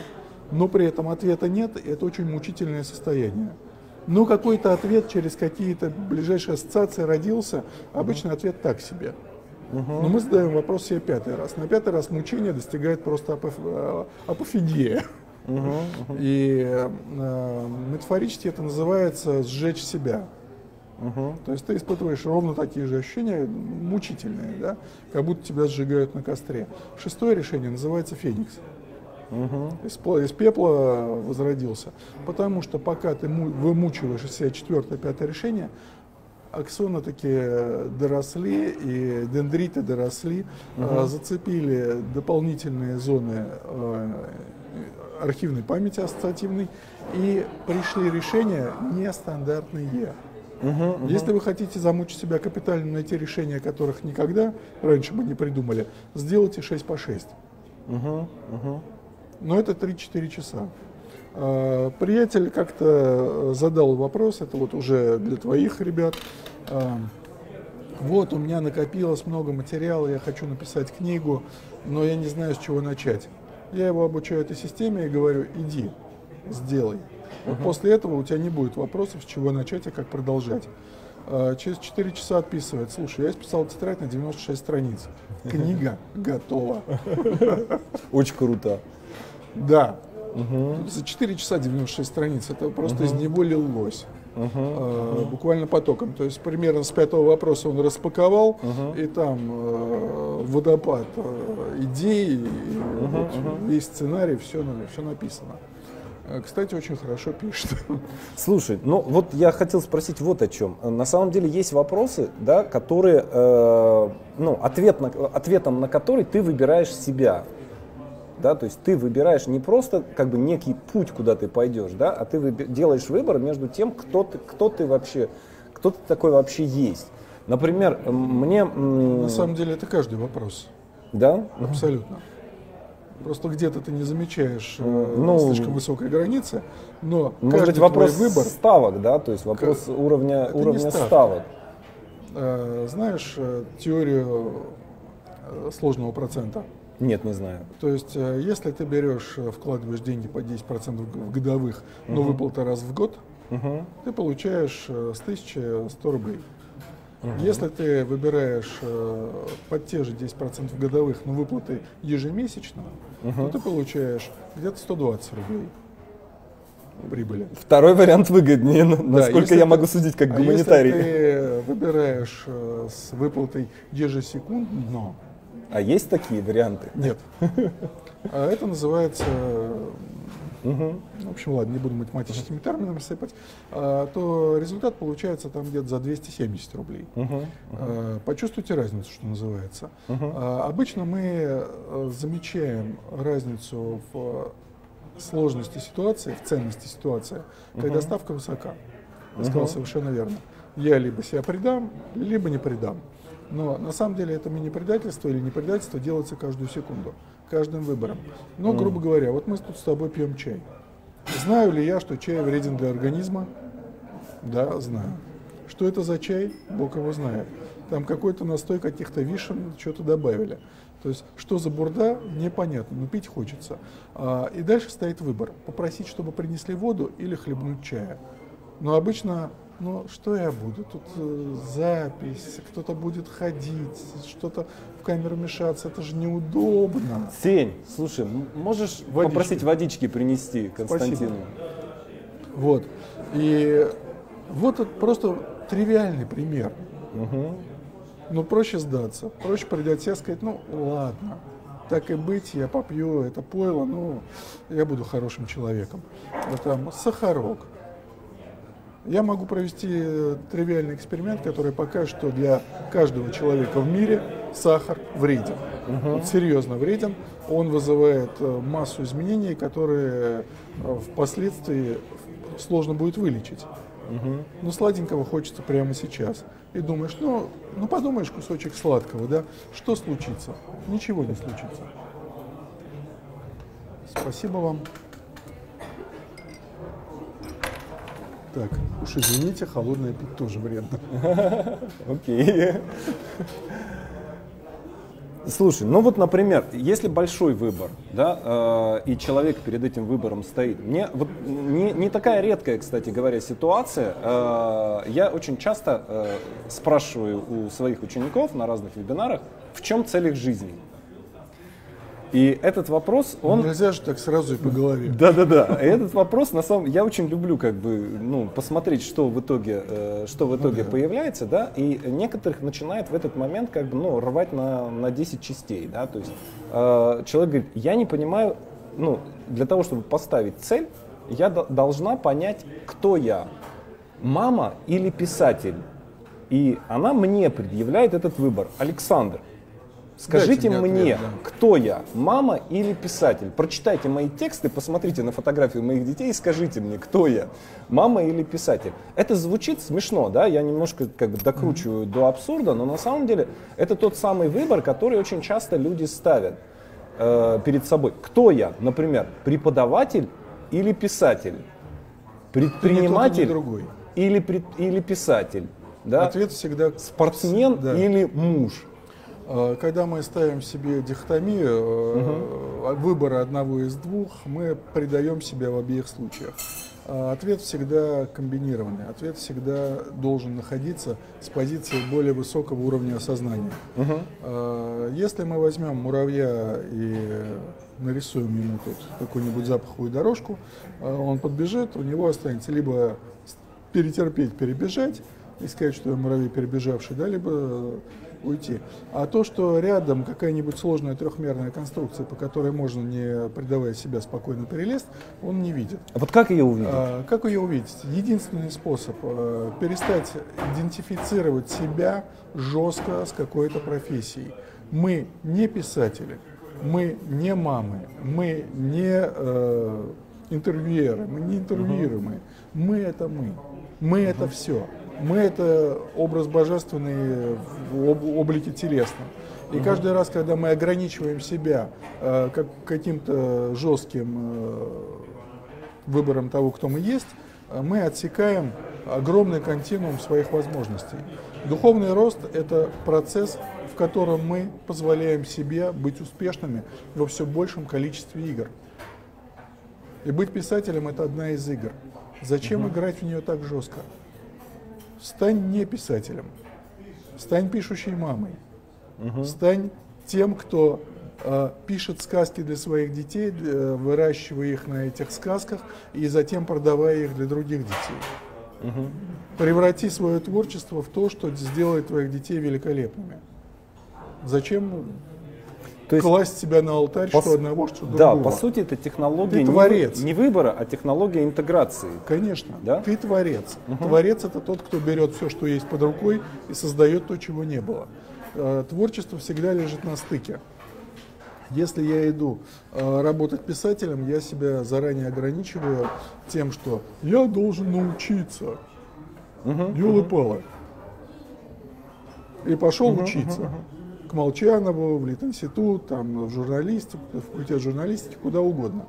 Но при этом ответа нет, и это очень мучительное состояние. Но какой-то ответ через какие-то ближайшие ассоциации родился, обычно ответ так себе. Угу. Но мы задаем вопрос себе пятый раз. На пятый раз мучение достигает просто апоф... Э, апофигия. Угу, угу. И э, метафорически это называется сжечь себя. Угу. То есть ты испытываешь ровно такие же ощущения, мучительные, да? как будто тебя сжигают на костре. Шестое решение называется феникс. Угу. Из, из пепла возродился. Потому что пока ты вымучиваешь из себя четвертое, пятое решение, аксоны такие доросли и дендриты доросли, угу. зацепили дополнительные зоны э, архивной памяти ассоциативной и пришли решения нестандартные. Угу, угу. Если вы хотите замучить себя капитально, найти решения, которых никогда раньше бы не придумали, сделайте 6 по 6. Угу, угу. Но это 3-4 часа. А, приятель как-то э, задал вопрос, это вот уже для твоих ребят. А, вот у меня накопилось много материала, я хочу написать книгу, но я не знаю, с чего начать. Я его обучаю этой системе и говорю, иди, сделай. Вот после этого у тебя не будет вопросов, с чего начать и как продолжать. А, через 4 часа отписывает, слушай, я списал тетрадь на 96 страниц. Книга готова.
Очень круто.
Да, Угу. За 4 часа 96 страниц. Это просто угу. из него лилось. Uh-huh, uh-huh. буквально потоком. То есть примерно с пятого вопроса он распаковал, uh-huh. и там э, водопад э, идей, uh-huh, вот, uh-huh. весь сценарий, все, все написано. Э, кстати, очень хорошо пишет.
Слушай, ну вот я хотел спросить вот о чем. На самом деле есть вопросы, да, которые, э, ну, ответ на, ответом на который ты выбираешь себя да, то есть ты выбираешь не просто как бы некий путь, куда ты пойдешь, да, а ты выб... делаешь выбор между тем, кто ты, кто ты вообще, кто ты такой вообще есть. Например, мне...
На самом деле это каждый вопрос.
Да?
Абсолютно. Просто где-то ты не замечаешь э, ну, слишком высокой границы, но
может быть вопрос выбор, ставок, да, то есть вопрос к... уровня, уровня ставок.
Э, знаешь э, теорию сложного процента?
Нет, не знаю.
То есть, э, если ты берешь, э, вкладываешь деньги по 10% годовых, но угу. выплата раз в год, угу. ты получаешь э, с 1100 рублей. Угу. Если ты выбираешь под те же 10% годовых, но выплаты ежемесячно, угу. то ты получаешь где-то 120 рублей прибыли.
Второй вариант выгоднее, насколько да, я могу судить как гуманитарий. А
если ты выбираешь с выплатой ежесекундно,
а есть такие варианты?
Нет. А это называется, угу. в общем, ладно, не буду математическими терминами сыпать, а, то результат получается там где-то за 270 рублей. Угу. А, почувствуйте разницу, что называется. Угу. А, обычно мы э, замечаем разницу в сложности ситуации, в ценности ситуации, когда ставка высока. Я сказал совершенно верно. Я либо себя предам, либо не предам. Но на самом деле это мини-предательство или не предательство делается каждую секунду, каждым выбором. Но, грубо говоря, вот мы тут с тобой пьем чай. Знаю ли я, что чай вреден для организма? Да, знаю. Что это за чай? Бог его знает. Там какой-то настой каких-то вишен, что-то добавили. То есть, что за бурда, непонятно, но пить хочется. А, и дальше стоит выбор. Попросить, чтобы принесли воду или хлебнуть чая. Но обычно ну что я буду? Тут э, запись, кто-то будет ходить, что-то в камеру мешаться, это же неудобно.
Сень, слушай, можешь водички. попросить водички принести Константину? Спасибо.
Вот. И вот это просто тривиальный пример. Угу. Но проще сдаться. Проще от себя сказать, ну ладно, так и быть, я попью это пойло, ну, я буду хорошим человеком. Там сахарок. Я могу провести э, тривиальный эксперимент, который покажет, что для каждого человека в мире сахар вреден. Угу. Вот серьезно вреден. Он вызывает э, массу изменений, которые э, впоследствии сложно будет вылечить. Угу. Но сладенького хочется прямо сейчас. И думаешь, ну, ну подумаешь, кусочек сладкого, да, что случится? Ничего не случится. Спасибо вам. Так, уж извините, холодное пить тоже вредно.
Окей. Слушай, ну вот, например, если большой выбор, да, э, и человек перед этим выбором стоит, мне вот не, не такая редкая, кстати говоря, ситуация. Э, я очень часто э, спрашиваю у своих учеников на разных вебинарах, в чем цель их жизни. И этот вопрос, он...
Нельзя же так сразу и по голове.
Да-да-да. Этот вопрос, на самом я очень люблю как бы, ну, посмотреть, что в итоге, э, что в итоге ну, да. появляется, да, и некоторых начинает в этот момент как бы, ну, рвать на, на 10 частей, да, то есть э, человек говорит, я не понимаю, ну, для того, чтобы поставить цель, я должна понять, кто я, мама или писатель. И она мне предъявляет этот выбор. Александр, Скажите мне, мне ответ, да. кто я, мама или писатель? Прочитайте мои тексты, посмотрите на фотографию моих детей и скажите мне, кто я, мама или писатель. Это звучит смешно, да, я немножко как бы докручиваю mm-hmm. до абсурда, но на самом деле это тот самый выбор, который очень часто люди ставят э, перед собой. Кто я, например, преподаватель или писатель? Предприниматель
тот, другой.
Или, или писатель? Да?
Ответ всегда
спортсмен да. или муж.
Э, когда мы ставим себе дихотомию угу. выбора одного из двух, мы придаем себя в обеих случаях. Э, ответ всегда комбинированный, ответ всегда должен находиться с позиции более высокого уровня осознания. Угу. Если мы возьмем муравья и нарисуем ему тут какую-нибудь запаховую дорожку, он подбежит, у него останется либо перетерпеть, перебежать, и сказать, что муравей перебежавший, да, либо уйти. А то, что рядом какая-нибудь сложная трехмерная конструкция, по которой можно, не придавая себя спокойно перелезть, он не видит.
А вот как ее увидеть?
А, как ее увидеть? Единственный способ а, перестать идентифицировать себя жестко с какой-то профессией. Мы не писатели, мы не мамы, мы не э, интервьюеры, мы не интервьюируемые. Угу. Мы это мы. Мы угу. это все мы это образ божественный в об, облике телесном. И угу. каждый раз, когда мы ограничиваем себя э, как, каким-то жестким э, выбором того, кто мы есть, э, мы отсекаем огромный континуум своих возможностей. Духовный рост – это процесс, в котором мы позволяем себе быть успешными во все большем количестве игр. И быть писателем – это одна из игр. Зачем угу. играть в нее так жестко? Стань не писателем, стань пишущей мамой, угу. стань тем, кто э, пишет сказки для своих детей, э, выращивая их на этих сказках и затем продавая их для других детей. Угу. Преврати свое творчество в то, что сделает твоих детей великолепными. Зачем то есть, класть себя на алтарь, по, что одного, что другого.
Да, по сути, это технология ты творец. не выбора, а технология интеграции.
Конечно, да? ты творец. Угу. Творец это тот, кто берет все, что есть под рукой, и создает то, чего не было. Э, творчество всегда лежит на стыке. Если я иду э, работать писателем, я себя заранее ограничиваю тем, что я должен научиться. Угу, Юлы-палы. И пошел угу, учиться. Угу, угу к Молчанову, в Литинститут, там, в журналистику, в факультет журналистики, куда угодно.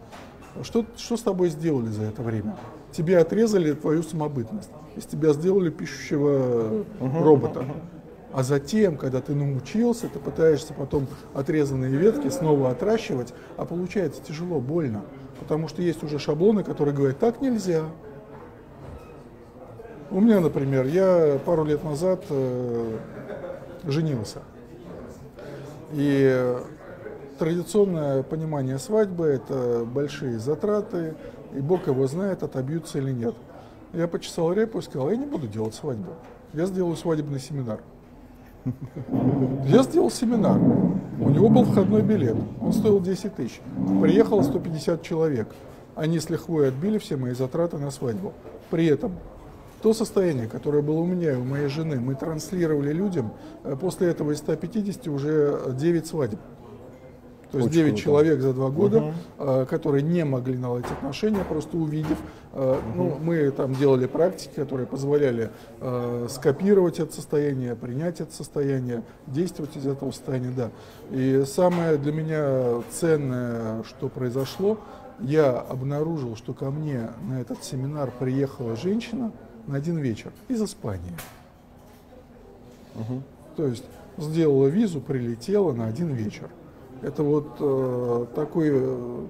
Что, что с тобой сделали за это время? Тебе отрезали твою самобытность. Из тебя сделали пишущего робота. А затем, когда ты научился, ты пытаешься потом отрезанные ветки снова отращивать, а получается тяжело, больно. Потому что есть уже шаблоны, которые говорят, так нельзя. У меня, например, я пару лет назад э, женился. И традиционное понимание свадьбы – это большие затраты, и Бог его знает, отобьются или нет. Я почесал репу и сказал, я не буду делать свадьбу, я сделаю свадебный семинар. Я сделал семинар. У него был входной билет. Он стоил 10 тысяч. Приехало 150 человек. Они с лихвой отбили все мои затраты на свадьбу. При этом то состояние, которое было у меня и у моей жены, мы транслировали людям. Э, после этого из 150 уже 9 свадеб. То есть Очень 9 круто. человек за два года, угу. которые не могли наладить отношения, просто увидев. Угу. Ну, мы там делали практики, которые позволяли э, скопировать это состояние, принять это состояние, действовать из этого состояния, да. И самое для меня ценное, что произошло, я обнаружил, что ко мне на этот семинар приехала женщина на один вечер из Испании. Угу. То есть сделала визу, прилетела на один вечер. Это вот э, такой, э,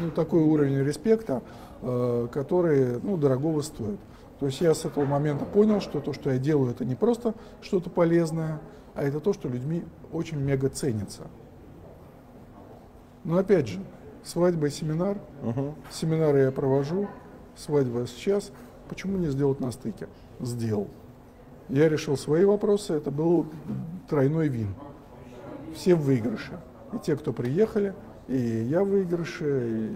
ну, такой уровень респекта, э, который ну, дорогого стоит. То есть я с этого момента понял, что то, что я делаю, это не просто что-то полезное, а это то, что людьми очень мега ценится. Но опять же, свадьба и семинар. Угу. Семинары я провожу, свадьба сейчас. Почему не сделать на стыке? Сделал. Я решил свои вопросы, это был тройной вин все в выигрыше. И те, кто приехали, и я в выигрыше. И...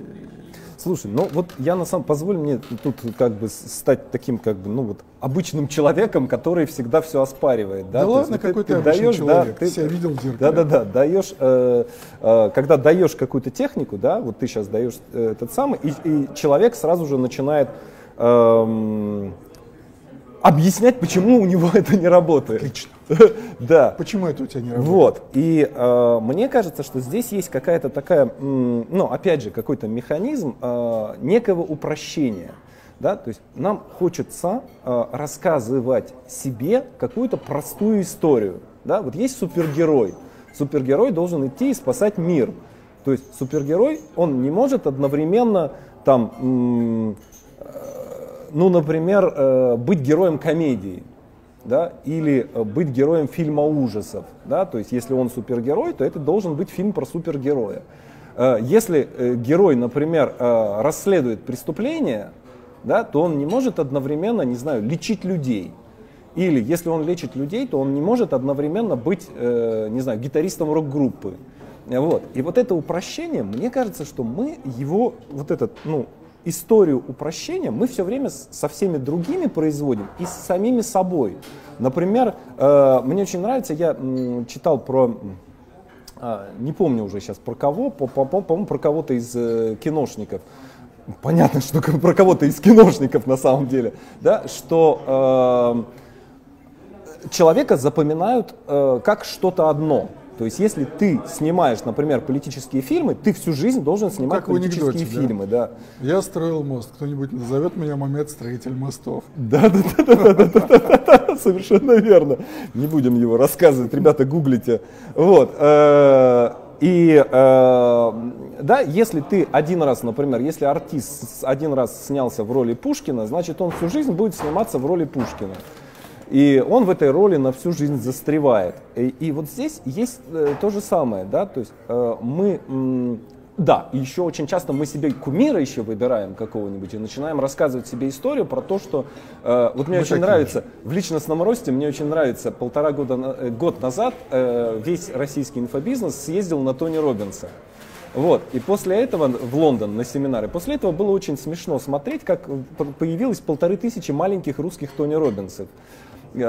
Слушай, ну вот я на самом позволь мне тут как бы стать таким как бы ну вот обычным человеком, который всегда все оспаривает,
да? Да ладно, какой ты, ты даешь, человек, да, ты себя видел в зеркале.
Да, да, да, даешь, э, э, когда даешь какую-то технику, да, вот ты сейчас даешь э, этот самый, и, и человек сразу же начинает э, объяснять, почему у него это не работает.
Отлично.
да.
Почему это у тебя не работает?
Вот. И э, мне кажется, что здесь есть какая-то такая, ну, опять же, какой-то механизм э, некого упрощения. Да? То есть нам хочется э, рассказывать себе какую-то простую историю. Да? Вот есть супергерой. Супергерой должен идти и спасать мир. То есть супергерой, он не может одновременно там, м- ну, например, э, быть героем комедии да, или э, быть героем фильма ужасов. Да, то есть если он супергерой, то это должен быть фильм про супергероя. Э, если герой, например, расследует преступление, да, то он не может одновременно, не знаю, лечить людей. Или если он лечит людей, то он не может одновременно быть, не знаю, гитаристом рок-группы. Вот. И вот это упрощение, мне кажется, что мы его, вот этот, ну, историю упрощения мы все время со всеми другими производим и с самими собой. Например, э, мне очень нравится, я читал про, а, не помню уже сейчас про кого, по-моему, про кого-то из э, киношников. Понятно, что про кого-то из киношников на самом деле, да, что э, человека запоминают как что-то одно. То есть, если ты снимаешь, например, политические фильмы, ты всю жизнь должен ну, снимать ну, политические фильмы, да.
да. Я строил мост. Кто-нибудь назовет меня момент строитель мостов.
Да, да, да, да, да, да, да, совершенно верно. Не будем его рассказывать, ребята, гуглите. Вот. Э, и э, да, если ты один раз, например, если артист один раз снялся в роли Пушкина, значит он всю жизнь будет сниматься в роли Пушкина. И он в этой роли на всю жизнь застревает. И, и вот здесь есть э, то же самое, да, то есть э, мы, м, да, еще очень часто мы себе кумира еще выбираем какого-нибудь и начинаем рассказывать себе историю про то, что, э, вот мне мы очень нравится, же. в личностном росте мне очень нравится, полтора года, э, год назад э, весь российский инфобизнес съездил на Тони Робинса. Вот. И после этого в Лондон на семинары. После этого было очень смешно смотреть, как появилось полторы тысячи маленьких русских Тони Робинсов. Э,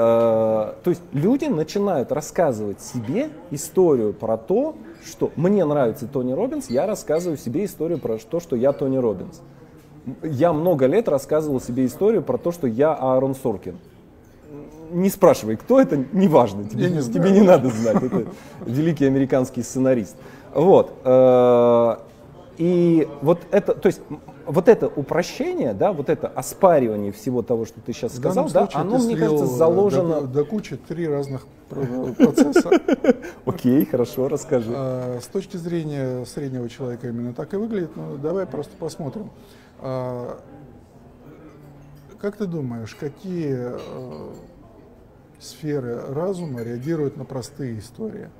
то есть люди начинают рассказывать себе историю про то, что мне нравится Тони Робинс, я рассказываю себе историю про то, что я Тони Робинс. Я много лет рассказывал себе историю про то, что я Аарон Соркин. Не спрашивай, кто это, неважно, тебе, не, тебе не надо знать, это великий американский сценарист. Вот. Э, и вот это, то есть вот это упрощение, да, вот это оспаривание всего того, что ты сейчас сказал, да, оно, мне кажется, заложено...
До, до кучи три разных процесса.
Окей, хорошо, расскажи.
А, с точки зрения среднего человека именно так и выглядит, но давай просто посмотрим. А, как ты думаешь, какие а, сферы разума реагируют на простые истории?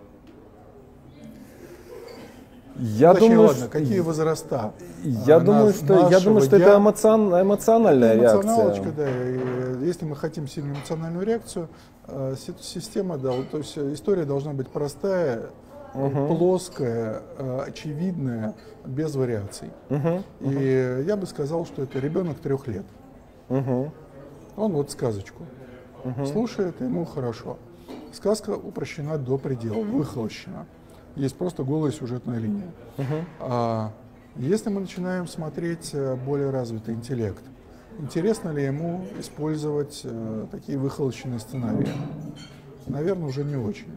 Я думаю,
ладно,
что-
какие возраста?
Я
а,
думаю,
нас-
что, я думаю, что
я-
это эмоцион- эмоциональная реакция.
да. И э, если мы хотим сильную эмоциональную реакцию, э, си- система, да, то есть э, история должна быть простая, э, плоская, э, очевидная, без вариаций.
Мгм,
И я бы сказал, что это ребенок трех лет.
мгм,
Он вот сказочку слушает, ему хорошо. Сказка упрощена до предела, выхолощена. Есть просто голая сюжетная линия. А если мы начинаем смотреть э, более развитый интеллект, интересно ли ему использовать э, такие выхолощенные сценарии? Наверное, уже не очень.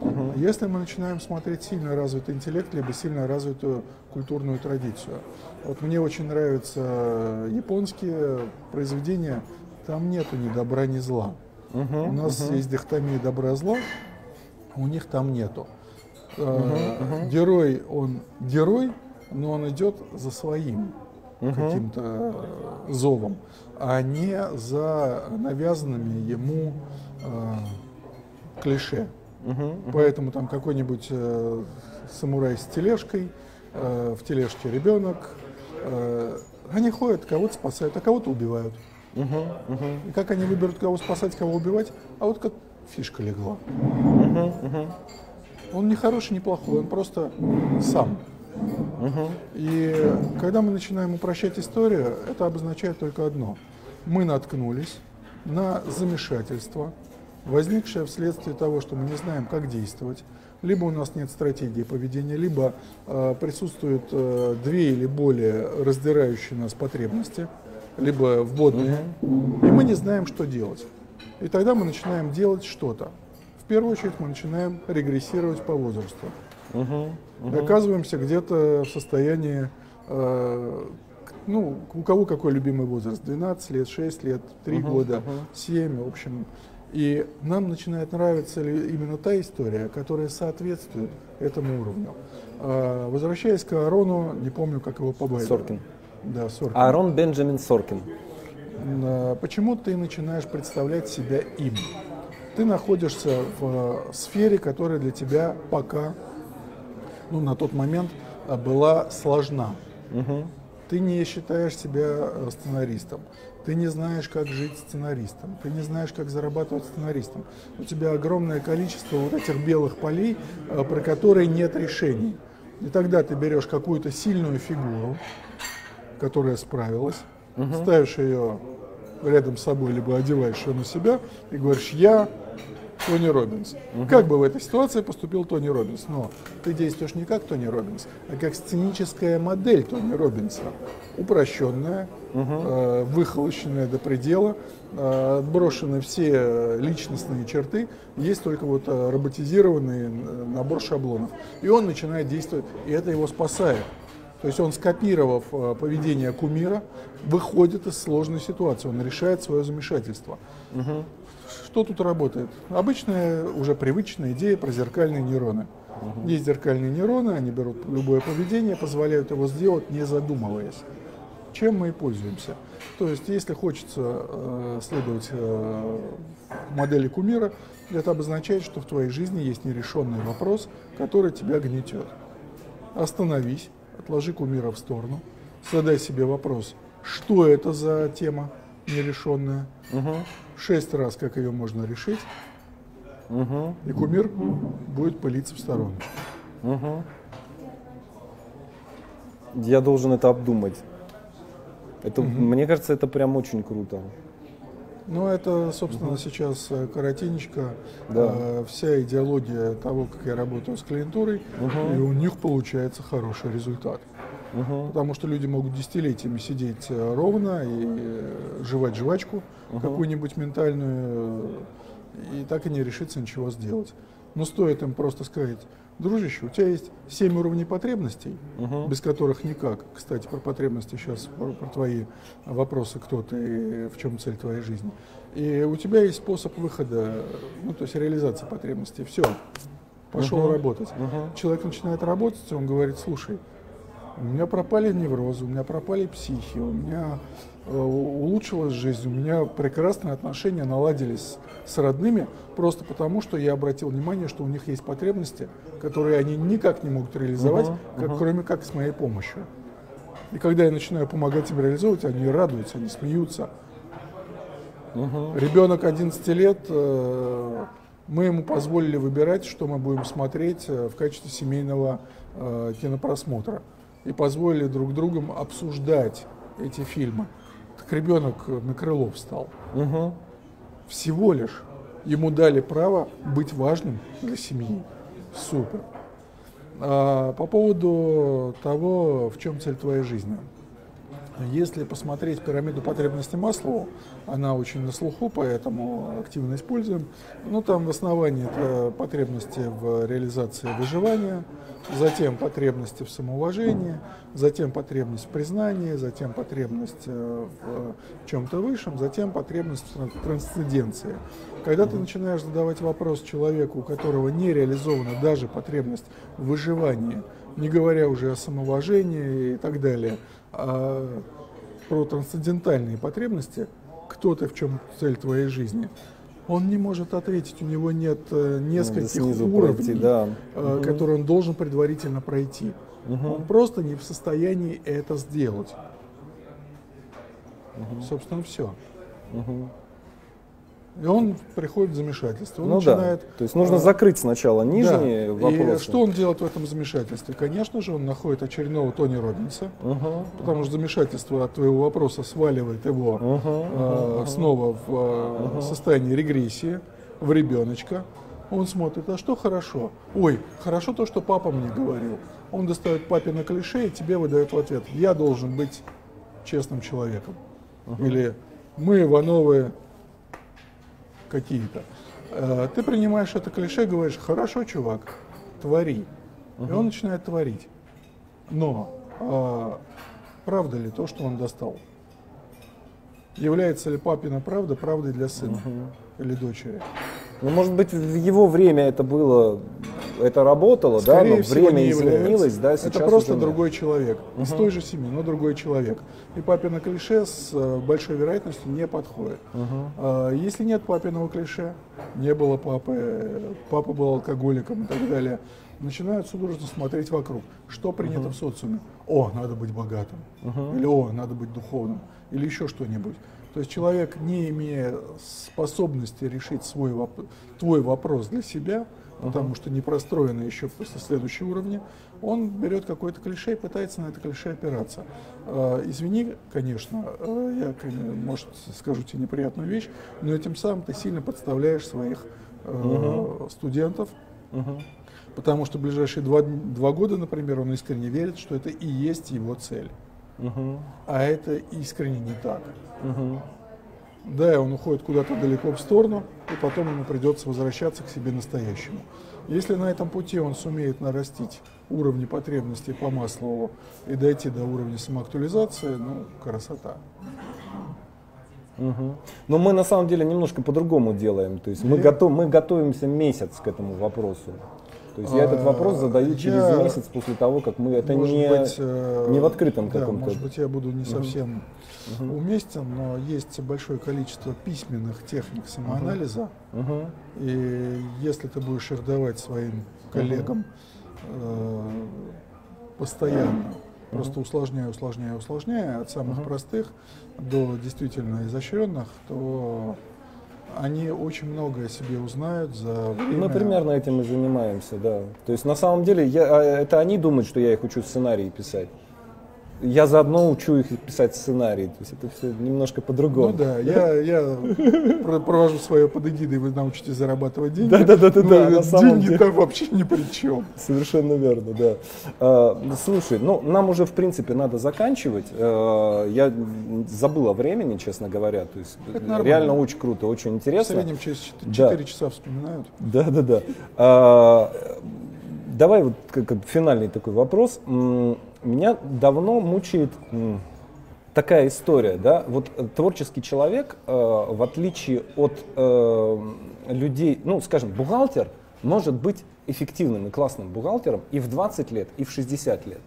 мгм.
Если мы начинаем смотреть сильно развитый интеллект, либо сильно развитую культурную традицию. Вот мне очень нравятся японские произведения, там нету ни добра, ни зла. У нас есть дихотомия добра-зла, у них там нету. Э, Герой, он герой, но он идет за своим каким-то э, зовом, а не за навязанными ему э, клише. Поэтому там какой-нибудь э, самурай с тележкой, э, в тележке ребенок, э, они ходят, кого-то спасают, а кого-то убивают. И как они выберут, кого спасать, кого убивать, а вот как фишка легла. Он не хороший, не плохой, он просто сам. И когда мы начинаем упрощать историю, это обозначает только одно. Мы наткнулись на замешательство, возникшее вследствие того, что мы не знаем, как действовать. Либо у нас нет стратегии поведения, либо э, присутствуют э, две или более раздирающие нас потребности, либо вводные, и мы не знаем, что делать. И тогда мы начинаем делать что-то. В первую очередь мы начинаем регрессировать по возрасту. И оказываемся где-то в состоянии, э, ну, у кого какой любимый возраст, 12 лет, 6 лет, 3 года, 7, в общем. И нам начинает нравиться именно та история, которая соответствует этому уровню. А, возвращаясь к Аарону, не помню, как его побаивали.
Соркин.
Да, Соркин.
Аарон Бенджамин Соркин.
А, Почему ты начинаешь представлять себя им? Ты находишься в э, сфере, которая для тебя пока, ну, на тот момент а, была сложна. Ты не считаешь себя э, сценаристом. Ты не знаешь, как жить сценаристом. Ты не знаешь, как зарабатывать сценаристом. У тебя огромное количество вот этих белых полей, э, про которые нет решений. И тогда ты берешь какую-то сильную фигуру, которая справилась, ставишь ее рядом с собой, либо одеваешь ее на себя и говоришь, я Тони Робинс. Как бы в этой ситуации поступил Тони Робинс? Но ты действуешь не как Тони Робинс, а как сценическая модель Тони Робинса. Упрощенная, э, выхолощенная до предела, э, отброшены все личностные черты, есть только вот э, роботизированный э, набор шаблонов. И он начинает действовать, и это его спасает. То есть он, скопировав э, поведение кумира, выходит из сложной ситуации, он решает свое замешательство. Что тут работает? Обычная, уже привычная идея про зеркальные нейроны. Есть зеркальные нейроны, они берут любое поведение, позволяют его сделать, не задумываясь. Чем мы и пользуемся. То есть, если хочется э, следовать э, модели кумира, это обозначает, что в твоей жизни есть нерешенный вопрос, который тебя гнетет. Остановись, отложи кумира в сторону, задай себе вопрос, что это за тема нерешенная, шесть раз, как ее можно решить, и кумир будет пылиться в сторону.
Я должен это обдумать. Это, Мне кажется, это прям очень круто.
Ну, это, собственно, сейчас э, коротенечко
Да.
э, вся идеология того, как я работаю с клиентурой, и у них получается хороший результат. Потому что люди могут десятилетиями сидеть э, ровно и э, жевать жвачку какую-нибудь ментальную, э, и так и не решиться ничего сделать. Но стоит им просто сказать, дружище, у тебя есть семь уровней потребностей, без которых никак. Кстати, про потребности сейчас, про, про твои вопросы, кто ты, и в чем цель твоей жизни. И у тебя есть способ выхода, ну, то есть реализации потребностей. Все, пошел работать. Человек начинает работать, он говорит, слушай, У меня пропали неврозы, у меня пропали психи, у меня э, улучшилась жизнь, у меня прекрасные отношения наладились с родными, просто потому что я обратил внимание, что у них есть потребности, которые они никак не могут реализовать, uh-huh, как, uh-huh. кроме как с моей помощью. И когда я начинаю помогать им реализовывать, они радуются, они смеются. Uh-huh. Ребенок 11 лет, э, мы ему позволили выбирать, что мы будем смотреть э, в качестве семейного э, кинопросмотра. И позволили друг другом обсуждать эти фильмы. Так ребенок на крыло встал. Угу. Всего лишь ему дали право быть важным для семьи. Супер. А, по поводу того, в чем цель твоей жизни. Если посмотреть пирамиду потребностей Маслоу, она очень на слуху, поэтому активно используем. Ну, там в основании это потребности в реализации выживания, затем потребности в самоуважении, затем потребность в признании, затем потребность э, в чем-то высшем, затем потребность в трансценденции. Когда ты начинаешь задавать вопрос человеку, у которого не реализована даже потребность в выживании, не говоря уже о самоуважении и так далее, а про трансцендентальные потребности, кто ты, в чем цель твоей жизни, он не может ответить, у него нет э, нескольких уровней, пройти, да. угу. которые он должен предварительно пройти. Угу. Он просто не в состоянии это сделать. Угу. Собственно, все. Угу. И он приходит в замешательство. Он
ну начинает, да. То есть нужно а, закрыть сначала нижние да. вопросы.
И что он делает в этом замешательстве? Конечно же, он находит очередного Тони Робинса, uh потому что замешательство от твоего вопроса сваливает его uh uh снова в uh состояние регрессии, в ребеночка. Он смотрит, а что хорошо? Ой, хорошо то, что папа мне говорил. Он достает папе на клише и тебе выдает в ответ, я должен быть честным человеком. uh Или мы, Ивановы, какие-то. Э, ты принимаешь это клише, говоришь, хорошо, чувак, твори. Угу. И он начинает творить. Но а, правда ли то, что он достал? Является ли папина правда правдой для сына угу. или дочери?
Ну, может быть, в его время это было, это работало, Скорее да, но время изменилось, да,
сейчас Это просто уже другой человек, угу. из той же семьи, но другой человек. И папина клише с э, большой вероятностью не подходит. Угу. Если нет папиного клише, не было папы, папа был алкоголиком и так далее, начинают судорожно смотреть вокруг, что принято uh в социуме. О, надо быть богатым, uh или о, надо быть духовным, или еще что-нибудь. То есть человек, не имея способности решить свой твой вопрос для себя. Потому что не простроено еще после следующего уровня, он берет какое-то клише и пытается на это клише опираться. Э, извини, конечно, э, я, может, скажу тебе неприятную вещь, но этим самым ты сильно подставляешь своих uh-huh. студентов, uh-huh. потому что ближайшие два, два года, например, он искренне верит, что это и есть его цель. Угу. А это искренне не так. Угу. Да, он уходит куда-то далеко в сторону, и потом ему придется возвращаться к себе настоящему. Если на этом пути он сумеет нарастить уровни потребностей по Маслову и дойти до уровня самоактуализации, ну, красота.
Угу. Но мы на самом деле немножко по-другому делаем. То есть мы, готов, мы готовимся месяц к этому вопросу. То есть я этот вопрос а, задаю через я, месяц после того, как мы это не, быть, э, не в открытом да, каком-то.
Может быть, я буду не совсем угу. уместен, но есть большое количество письменных техник самоанализа. Угу. И если ты будешь их давать своим коллегам э, постоянно, просто усложняя, усложняя, усложняя, от самых простых до действительно изощренных, то они очень многое себе узнают за время.
Мы примерно этим и занимаемся, да. То есть на самом деле я, а, это они думают, что я их учу сценарии писать я заодно учу их писать сценарий. То есть это все немножко по-другому.
Ну да, я, я провожу свое под эгидой, вы научитесь зарабатывать деньги.
Да, да, да, да, да.
На самом деньги там вообще ни при чем.
Совершенно верно, да. А, слушай, ну нам уже в принципе надо заканчивать. А, я забыл о времени, честно говоря. То есть реально очень круто, очень интересно.
В среднем через 4, да. часа вспоминают.
Да, да, да. А, давай вот как, финальный такой вопрос меня давно мучает такая история, да, вот э, творческий человек, э, в отличие от э, людей, ну, скажем, бухгалтер может быть эффективным и классным бухгалтером и в 20 лет, и в 60 лет.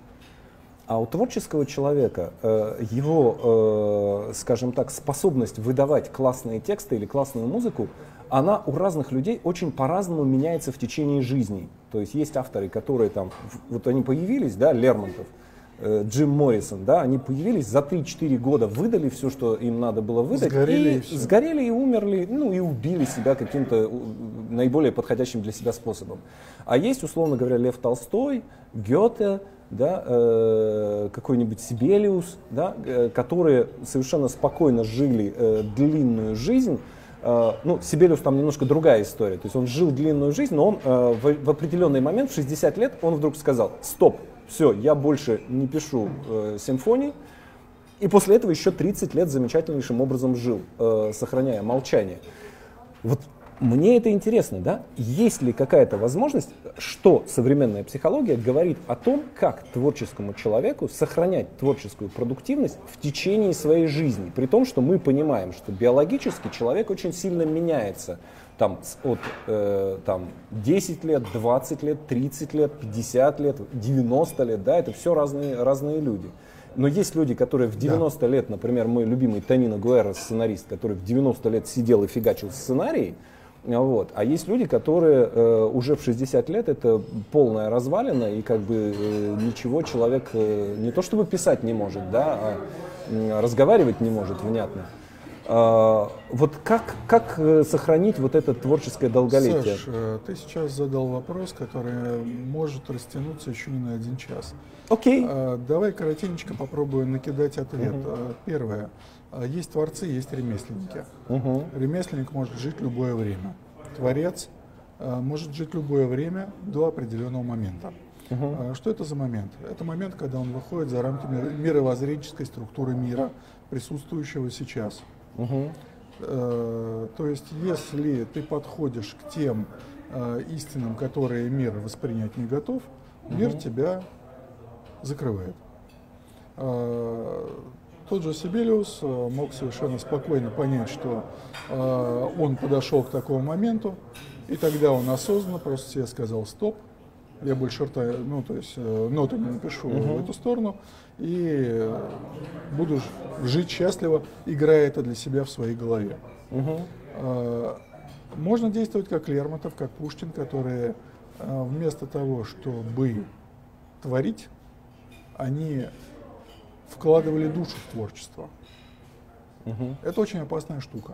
А у творческого человека э, его, э, скажем так, способность выдавать классные тексты или классную музыку, она у разных людей очень по-разному меняется в течение жизни. То есть есть авторы, которые там, вот они появились, да, Лермонтов, Джим Моррисон, да, они появились за 3-4 года, выдали все, что им надо было выдать,
сгорели
и, и сгорели и умерли, ну и убили себя каким-то наиболее подходящим для себя способом. А есть, условно говоря, Лев Толстой, Гёте, да, э, какой-нибудь Сибелиус, да, э, которые совершенно спокойно жили э, длинную жизнь. Э, ну, Сибелиус там немножко другая история. То есть он жил длинную жизнь, но он э, в, в определенный момент, в 60 лет, он вдруг сказал, стоп, все, я больше не пишу э, симфоний. И после этого еще 30 лет замечательнейшим образом жил, э, сохраняя молчание. Вот мне это интересно, да? Есть ли какая-то возможность, что современная психология говорит о том, как творческому человеку сохранять творческую продуктивность в течение своей жизни, при том, что мы понимаем, что биологически человек очень сильно меняется там, от э, там, 10 лет, 20 лет, 30 лет, 50 лет, 90 лет, да, это все разные, разные люди. Но есть люди, которые в 90 да. лет, например, мой любимый Танино Гуэра, сценарист, который в 90 лет сидел и фигачил сценарий, вот. А есть люди, которые э, уже в 60 лет это полная развалина, и как бы э, ничего человек э, не то чтобы писать не может, да, а э, разговаривать не может внятно. А, вот как, как э, сохранить вот это творческое долголетие?
Саш, э, ты сейчас задал вопрос, который может растянуться еще не на один час.
Окей.
А, давай коротенько попробую накидать ответ. Угу. Первое. Есть творцы, есть ремесленники. Угу. Ремесленник может жить любое время. Творец может жить любое время до определенного момента. Угу. Что это за момент? Это момент, когда он выходит за рамки мировоззренческой структуры мира, присутствующего сейчас. Угу. То есть, если ты подходишь к тем истинам, которые мир воспринять не готов, мир угу. тебя закрывает. Тот же Сибелиус э, мог совершенно спокойно понять, что э, он подошел к такому моменту, и тогда он осознанно просто себе сказал «стоп», я больше рта, ну, то есть э, ноты не напишу uh-huh. в эту сторону, и буду жить счастливо, играя это для себя в своей голове. Uh-huh. Можно действовать как Лермонтов, как Пушкин, которые вместо того, чтобы творить, они вкладывали душу в творчество. Угу. Это очень опасная штука.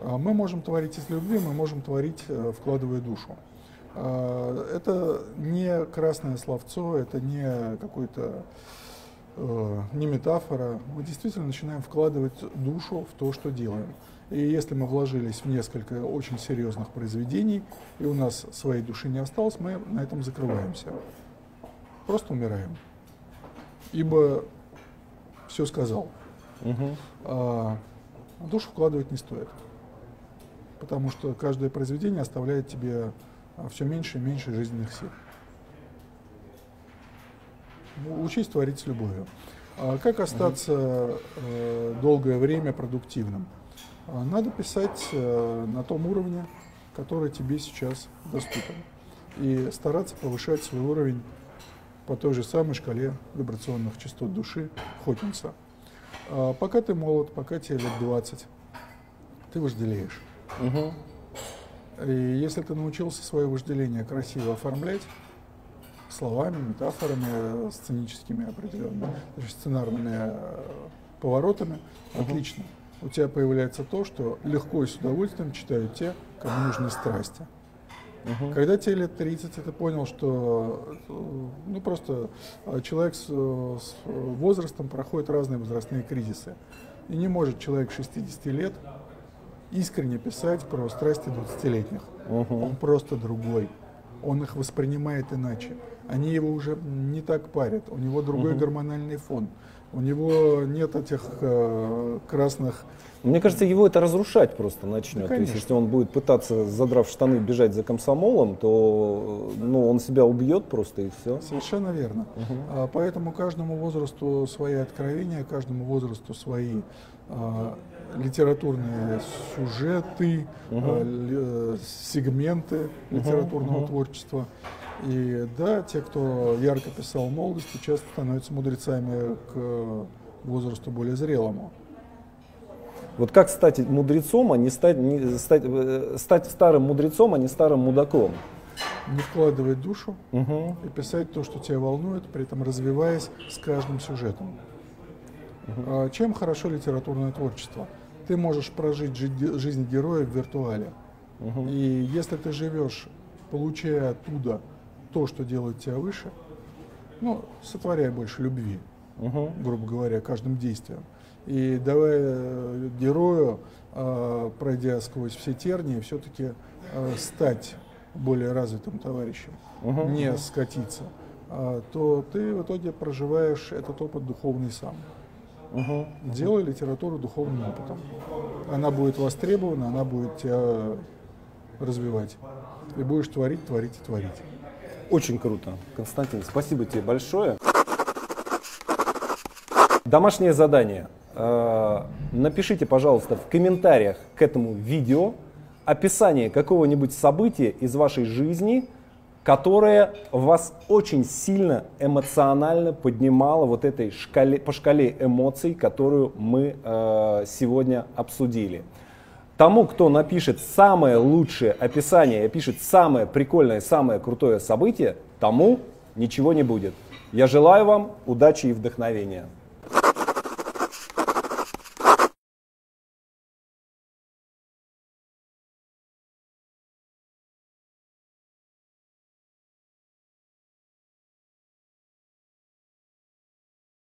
А, мы можем творить из любви, мы можем творить, э, вкладывая душу. А, это не красное словцо, это не какой-то э, не метафора. Мы действительно начинаем вкладывать душу в то, что делаем. И если мы вложились в несколько очень серьезных произведений, и у нас своей души не осталось, мы на этом закрываемся. Просто умираем. Ибо все сказал. Угу. А, душу вкладывать не стоит. Потому что каждое произведение оставляет тебе а, все меньше и меньше жизненных сил. Ну, учись творить с любовью. А как остаться э, долгое время продуктивным? А, надо писать э, на том уровне, который тебе сейчас доступен. И стараться повышать свой уровень по той же самой шкале вибрационных частот души Хокинса. А пока ты молод, пока тебе лет 20, ты вожделеешь. Угу. И если ты научился свое вожделение красиво оформлять, словами, метафорами, сценическими определенными, сценарными э, поворотами, отлично. У тебя появляется то, что легко и с удовольствием читают те, кому нужны страсти. Угу. Когда тебе лет 30, ты понял, что ну, просто а, человек с, с возрастом проходит разные возрастные кризисы. И не может человек 60 лет искренне писать про страсти 20-летних. Угу. Он просто другой. Он их воспринимает иначе. Они его уже не так парят. У него другой угу. гормональный фон. У него нет этих э, красных
мне кажется, его это разрушать просто начнет. Да, То есть, если он будет пытаться, задрав штаны, бежать за комсомолом, то ну, он себя убьет просто и все.
Совершенно верно. Угу. А, поэтому каждому возрасту свои откровения, каждому возрасту свои а, литературные сюжеты, угу. ли, сегменты литературного угу. творчества. И да, те, кто ярко писал в молодости, часто становятся мудрецами к возрасту более зрелому.
Вот как стать мудрецом, а не стать, не, стать, э, стать старым мудрецом, а не старым мудаком?
Не вкладывать душу угу. и писать то, что тебя волнует, при этом развиваясь с каждым сюжетом. Угу. Чем хорошо литературное творчество? Ты можешь прожить жизнь героя в виртуале. Угу. И если ты живешь, получая оттуда то, что делает тебя выше, ну, сотворяя больше любви, угу. грубо говоря, каждым действием, и давая э, герою, э, пройдя сквозь все тернии, все-таки э, стать более развитым товарищем, угу. не скатиться, то ты в итоге проживаешь этот опыт духовный сам. Угу. Делай литературу духовным опытом. Она будет востребована, она будет тебя развивать. И будешь творить, творить и творить.
Очень круто. Константин, спасибо тебе большое. Домашнее задание. Э, напишите, пожалуйста, в комментариях к этому видео описание какого-нибудь события из вашей жизни, которое вас очень сильно эмоционально поднимало вот этой шкале, по шкале эмоций, которую мы э, сегодня обсудили. Тому, кто напишет самое лучшее описание, опишет самое прикольное, самое крутое событие, тому ничего не будет. Я желаю вам удачи и вдохновения.